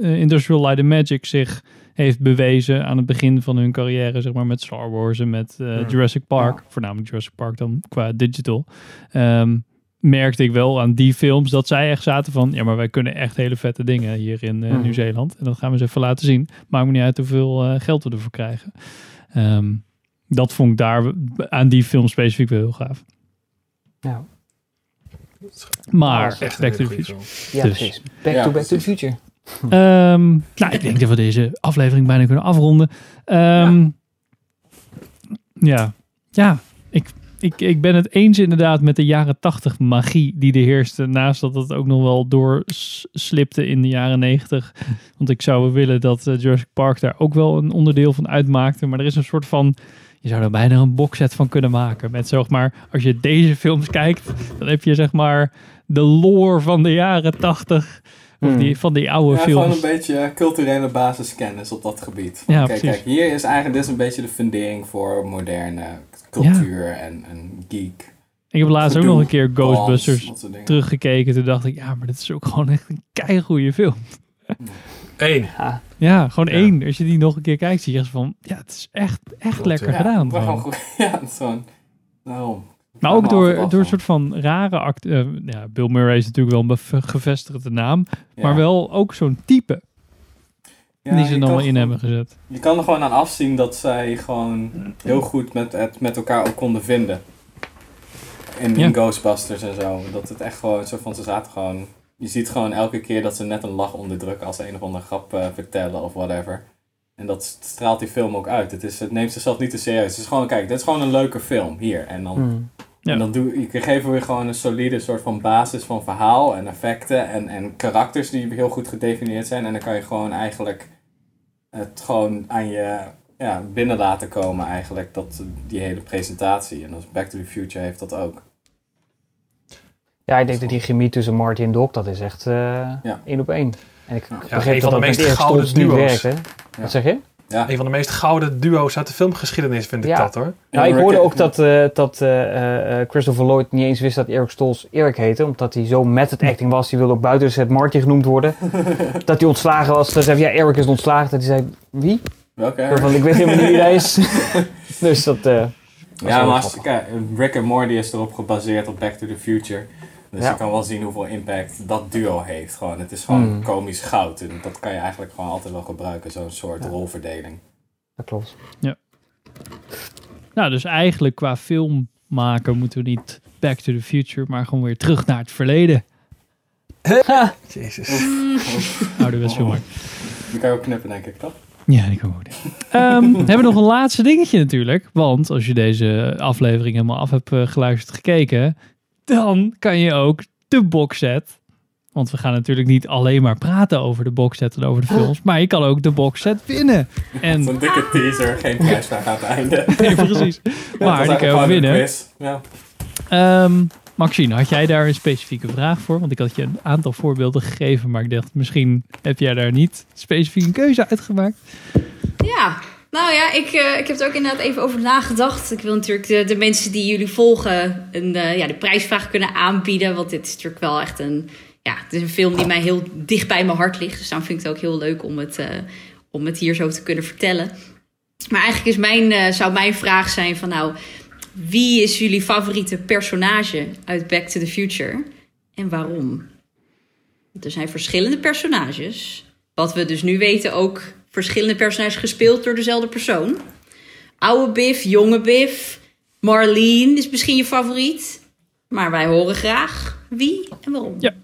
Speaker 1: Industrial Light and Magic zich heeft bewezen aan het begin van hun carrière, zeg maar, met Star Wars en met eh,
Speaker 7: Hmm.
Speaker 1: Jurassic Park. Voornamelijk Jurassic Park dan qua digital. Ehm, merkte ik wel aan die films dat zij echt zaten van, ja, maar wij kunnen echt hele vette dingen hier in eh,
Speaker 4: Hmm.
Speaker 1: Nieuw-Zeeland. En dat gaan we eens even laten zien. Maakt me niet uit hoeveel eh, geld we ervoor krijgen. Ehm, dat vond ik daar aan die film specifiek wel heel gaaf.
Speaker 4: Ja.
Speaker 1: Maar Back to the Future.
Speaker 4: Ja,
Speaker 1: Dus.
Speaker 4: precies. Back
Speaker 3: Ja,
Speaker 4: to Back to the. Future.
Speaker 1: Ehm, nou, ik denk dat we deze aflevering bijna kunnen afronden. Ehm, ja. ja, ik, ik, ik ben het eens inderdaad met de jaren tachtig magie die er heerste. Naast dat het ook nog wel doorslipte in de jaren negentig. Want ik zou willen dat eh, Jurassic Park daar ook wel een onderdeel van uitmaakte. Maar er is een soort van... Je zou er bijna een boxset van kunnen maken. Met zeg maar, als je deze films kijkt, dan heb je zeg maar de lore van de jaren tachtig. Of
Speaker 4: Hmm.
Speaker 1: die, van die oude
Speaker 3: Ja,
Speaker 1: films.
Speaker 3: gewoon een beetje culturele basiskennis op dat gebied.
Speaker 1: Ja,
Speaker 3: Kijk,
Speaker 1: precies.
Speaker 3: kijk, hier is eigenlijk dit is een beetje de fundering voor moderne cultuur en, en geek.
Speaker 1: Ik heb laatst ook nog een keer Ghostbusters teruggekeken. Toen dacht ik, ja, maar dit is ook gewoon echt een keigoede film.
Speaker 7: Eén.
Speaker 1: Ja, gewoon
Speaker 7: Ja.
Speaker 1: één. Als je die nog een keer kijkt, zie je echt van, ja, het is echt, echt lekker
Speaker 7: ja.
Speaker 1: gedaan.
Speaker 3: maar
Speaker 1: gewoon.
Speaker 3: gewoon goed. Ja, het is gewoon... Nou,
Speaker 1: Maar ook door, door een soort van rare act. eh, ja, Bill Murray is natuurlijk wel een gevestigde naam.
Speaker 3: Ja.
Speaker 1: Maar wel ook zo'n type
Speaker 3: Ja,
Speaker 1: die ze dan wel in hebben gezet.
Speaker 3: Je kan er gewoon aan afzien dat zij gewoon heel goed met, het met elkaar ook konden vinden. In. Ghostbusters en zo. Dat het echt gewoon zo van, ze zaten gewoon... Je ziet gewoon elke keer dat ze net een lach onderdrukken als ze een of andere grap eh, vertellen of whatever. En dat straalt die film ook uit. Het, is, het neemt zichzelf niet te serieus. Het is gewoon, kijk, dit is gewoon een leuke film. Hier. En dan,
Speaker 4: Hmm.
Speaker 1: Ja.
Speaker 3: en dan doe, je geven we gewoon een solide soort van basis van verhaal en effecten en, en karakters die heel goed gedefinieerd zijn. En dan kan je gewoon eigenlijk het gewoon aan je ja, binnen laten komen eigenlijk, dat, die hele presentatie. En als Back to the Future heeft dat ook.
Speaker 4: Ja, ik denk dat die chemie tussen Marty en Doc, dat is echt eh
Speaker 3: Ja.
Speaker 4: één op één. En ik
Speaker 3: Ja,
Speaker 4: begreep dat
Speaker 7: de
Speaker 4: dat met
Speaker 7: meest gouden duo's.
Speaker 4: werkte. Wat zeg je?
Speaker 3: Ja.
Speaker 7: Een van de meest gouden duo's uit de filmgeschiedenis vind ik
Speaker 4: Ja.
Speaker 7: dat hoor.
Speaker 4: Nou,
Speaker 3: En
Speaker 4: ik hoorde
Speaker 3: Rick-
Speaker 4: ook dat, eh, dat eh, eh, Christopher Lloyd niet eens wist dat Eric Stoltz Erik heette. Omdat hij zo met het acting was. Die wilde ook buiten de set Marty genoemd worden. dat hij ontslagen was. Dat zei ja, Eric is ontslagen. Dat hij zei, wie?
Speaker 3: Welke?
Speaker 4: Ik weet helemaal niet wie hij is. dus dat... eh, was
Speaker 3: Ja, maar als,
Speaker 4: grappig.
Speaker 3: kijk, Rick en Morty is erop gebaseerd op Back to the Future. Dus
Speaker 4: Ja.
Speaker 3: je kan wel zien hoeveel impact dat duo heeft. Gewoon. Het is gewoon
Speaker 4: Mm.
Speaker 3: komisch goud. En dat kan je eigenlijk gewoon altijd wel gebruiken, zo'n soort rolverdeling.
Speaker 4: Dat klopt.
Speaker 1: Nou, dus eigenlijk qua film maken moeten we niet Back to the Future, maar gewoon weer terug naar het verleden.
Speaker 7: Jezus.
Speaker 1: Ouderwets film.
Speaker 3: Die kan je ook knippen, denk ik, toch?
Speaker 1: Ja, ik ook. Ehm we hebben nog een laatste dingetje natuurlijk. Want als je deze aflevering helemaal af hebt eh, geluisterd gekeken, dan kan je ook de boxset. Want we gaan natuurlijk niet alleen maar praten over de boxset en over de films. Maar je kan ook de boxset winnen. En
Speaker 3: Zo'n dikke teaser, geen prijsvraag aan het einde.
Speaker 1: Nee, precies. Maar die kan je ook
Speaker 3: een
Speaker 1: winnen.
Speaker 3: Ja.
Speaker 1: Ehm, Maxine, had jij daar een specifieke vraag voor? Want ik had je een aantal voorbeelden gegeven, maar ik dacht misschien heb jij daar niet specifiek een keuze uitgemaakt.
Speaker 5: Ja, nou ja, ik, eh, ik heb er ook inderdaad even over nagedacht. Ik wil natuurlijk de, de mensen die jullie volgen een, eh, ja, de prijsvraag kunnen aanbieden. Want dit is natuurlijk wel echt een, ja, het is een film die mij heel dicht bij mijn hart ligt. Dus daarom vind ik het ook heel leuk om het, eh, om het hier zo te kunnen vertellen. Maar eigenlijk is mijn, zou mijn vraag zijn van nou, wie is jullie favoriete personage uit Back to the Future en waarom? Er zijn verschillende personages. Wat we dus nu weten ook verschillende personages gespeeld door dezelfde persoon. Oude Biff, jonge Biff, Marlene is misschien je favoriet. Maar wij horen graag wie en waarom.
Speaker 1: Ja.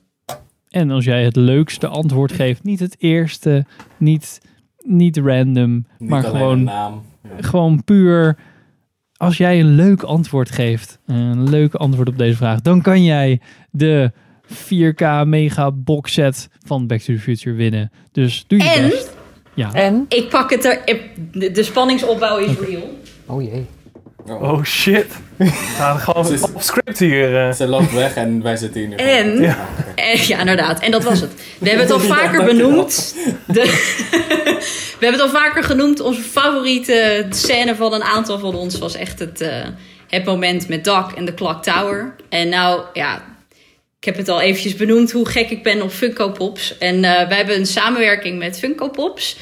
Speaker 1: En als jij het leukste antwoord geeft, niet het eerste, niet, niet random,
Speaker 3: Niet
Speaker 1: maar gewoon
Speaker 3: een naam. Ja.
Speaker 1: gewoon puur. Als jij een leuk antwoord geeft, een leuk antwoord op deze vraag, dan kan jij de 4K mega box set van Back to the Future winnen. Dus doe je
Speaker 5: En?
Speaker 1: best. Ja.
Speaker 4: En?
Speaker 5: Ik pak het er. De, de spanningsopbouw is real.
Speaker 4: Oh jee.
Speaker 7: Oh shit. We gaan gewoon
Speaker 3: is-
Speaker 7: op script hier. eh.
Speaker 3: Ze loopt weg en wij zitten hier nu.
Speaker 5: En, ja. ja, inderdaad. En dat was het. We hebben het al vaker benoemd. De, we hebben het al vaker genoemd. Onze favoriete scène van een aantal van ons was echt het, eh, het moment met Doc en de Clock Tower. En nou, ja, ik heb het al eventjes benoemd hoe gek ik ben op Funko Pops. En eh wij hebben een samenwerking met Funko Pops.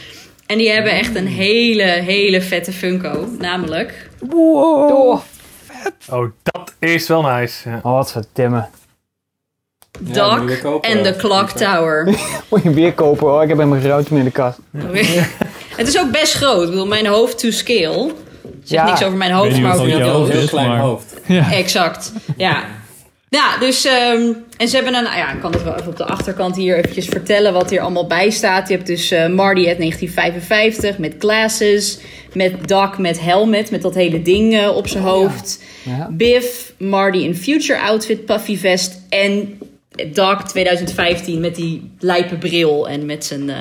Speaker 5: En die hebben echt een hele, hele vette Funko. Namelijk
Speaker 4: Oh,
Speaker 7: Oh, dat is wel nice. Ja.
Speaker 4: oh wat.
Speaker 3: Ja,
Speaker 5: Doc
Speaker 3: je weer kopen,
Speaker 5: en de Clock. Tower.
Speaker 4: Moet je weer kopen? Oh, ik heb helemaal meer in de kast.
Speaker 5: Het is ook best groot. Ik bedoel, mijn hoofd to scale. Zegt
Speaker 4: Ja.
Speaker 5: niks over mijn hoofd, maar over
Speaker 1: groot
Speaker 5: je
Speaker 1: hoofd
Speaker 3: heel klein
Speaker 1: maar-
Speaker 3: hoofd.
Speaker 1: Ja.
Speaker 5: Exact. Ja. Ja, dus... ehm, en ze hebben een... Ja, ik kan het wel even op de achterkant hier eventjes vertellen wat hier allemaal bij staat. Je hebt dus eh, Marty uit 1955 met glasses. Met Doc met helmet, met dat hele ding eh, op zijn hoofd.
Speaker 4: Ja.
Speaker 5: Biff, Marty in future outfit, puffy vest. En Doc 2015 met die lijpe bril en met zijn eh,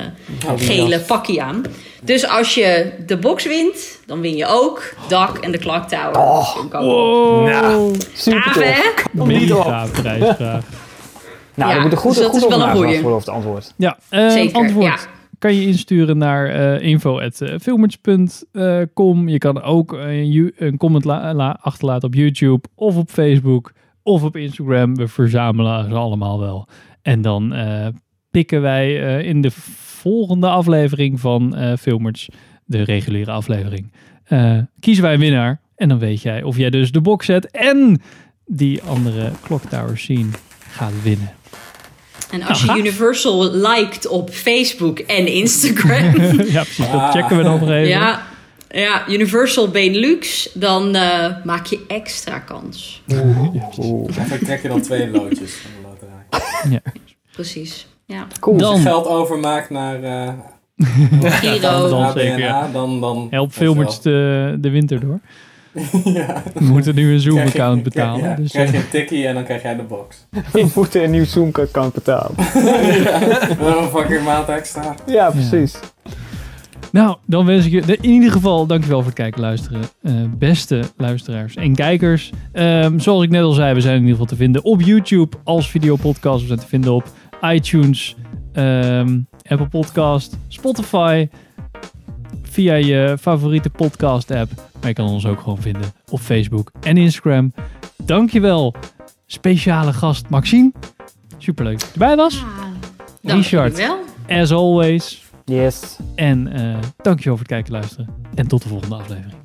Speaker 5: gele pakje aan. Dus als je de box wint, dan win je ook Doc en de Clock Tower.
Speaker 4: Oh.
Speaker 1: Wow.
Speaker 7: Nou,
Speaker 4: Super
Speaker 5: gaaf,
Speaker 4: tof.
Speaker 5: hè?
Speaker 1: Mega prijsvraag.
Speaker 4: Nou,
Speaker 5: Ja,
Speaker 4: er moet een goed,
Speaker 5: dus dat
Speaker 4: goed
Speaker 5: is wel een goeie.
Speaker 4: over het antwoord.
Speaker 1: Ja, eh,
Speaker 5: Zeker,
Speaker 1: antwoord
Speaker 5: ja.
Speaker 1: kan je insturen naar eh info.filmers.com. Je kan ook een, een comment la- la- achterlaten op YouTube of op Facebook of op Instagram. We verzamelen ze allemaal wel. En dan eh, pikken wij eh, in de volgende aflevering van eh Filmers, de reguliere aflevering, eh, kiezen wij een winnaar. En dan weet jij of jij dus de box set en die andere Clock Tower scene gaat winnen.
Speaker 5: En als je Universal liked op Facebook en Instagram,
Speaker 1: ja, precies. Dat checken we dan nog even.
Speaker 5: ja, ja, Universal Benelux, dan eh, maak je extra kans.
Speaker 4: Oeh.
Speaker 3: Eigenlijk trek je dan twee loodjes van de loterij.
Speaker 5: Precies. Ja.
Speaker 4: Cool.
Speaker 3: Als je
Speaker 1: Dan-
Speaker 3: geld overmaakt naar eh
Speaker 5: Giro.
Speaker 1: Dan zeker, ja.
Speaker 3: dan, dan...
Speaker 1: Help
Speaker 3: je
Speaker 1: filmers de, de winter door.
Speaker 3: ja.
Speaker 1: We moeten nu een
Speaker 3: Krijg
Speaker 1: Zoom-account
Speaker 3: krijg-
Speaker 1: betalen.
Speaker 3: Ja,
Speaker 1: dus,
Speaker 3: krijg je
Speaker 1: eh,
Speaker 3: een tikkie en dan krijg jij de box.
Speaker 4: We moeten een nieuw Zoom-account betalen.
Speaker 3: ja. Een fucking maand extra.
Speaker 4: Ja, precies.
Speaker 1: nou, dan wens ik je in ieder geval dankjewel voor het kijken en luisteren. Eh, beste luisteraars en kijkers. Ehm, zoals ik net al zei, we zijn in ieder geval te vinden op YouTube als videopodcast. We zijn te vinden op iTunes, ehm, Apple Podcast, Spotify. Via je favoriete podcast app. Maar je kan ons ook gewoon vinden op Facebook en Instagram. Dankjewel, speciale gast Maxime. Superleuk dat je erbij was.
Speaker 5: Dank
Speaker 1: Richard.
Speaker 5: wel.
Speaker 1: As always.
Speaker 4: Yes.
Speaker 1: En eh dankjewel voor het kijken en luisteren. En tot de volgende aflevering.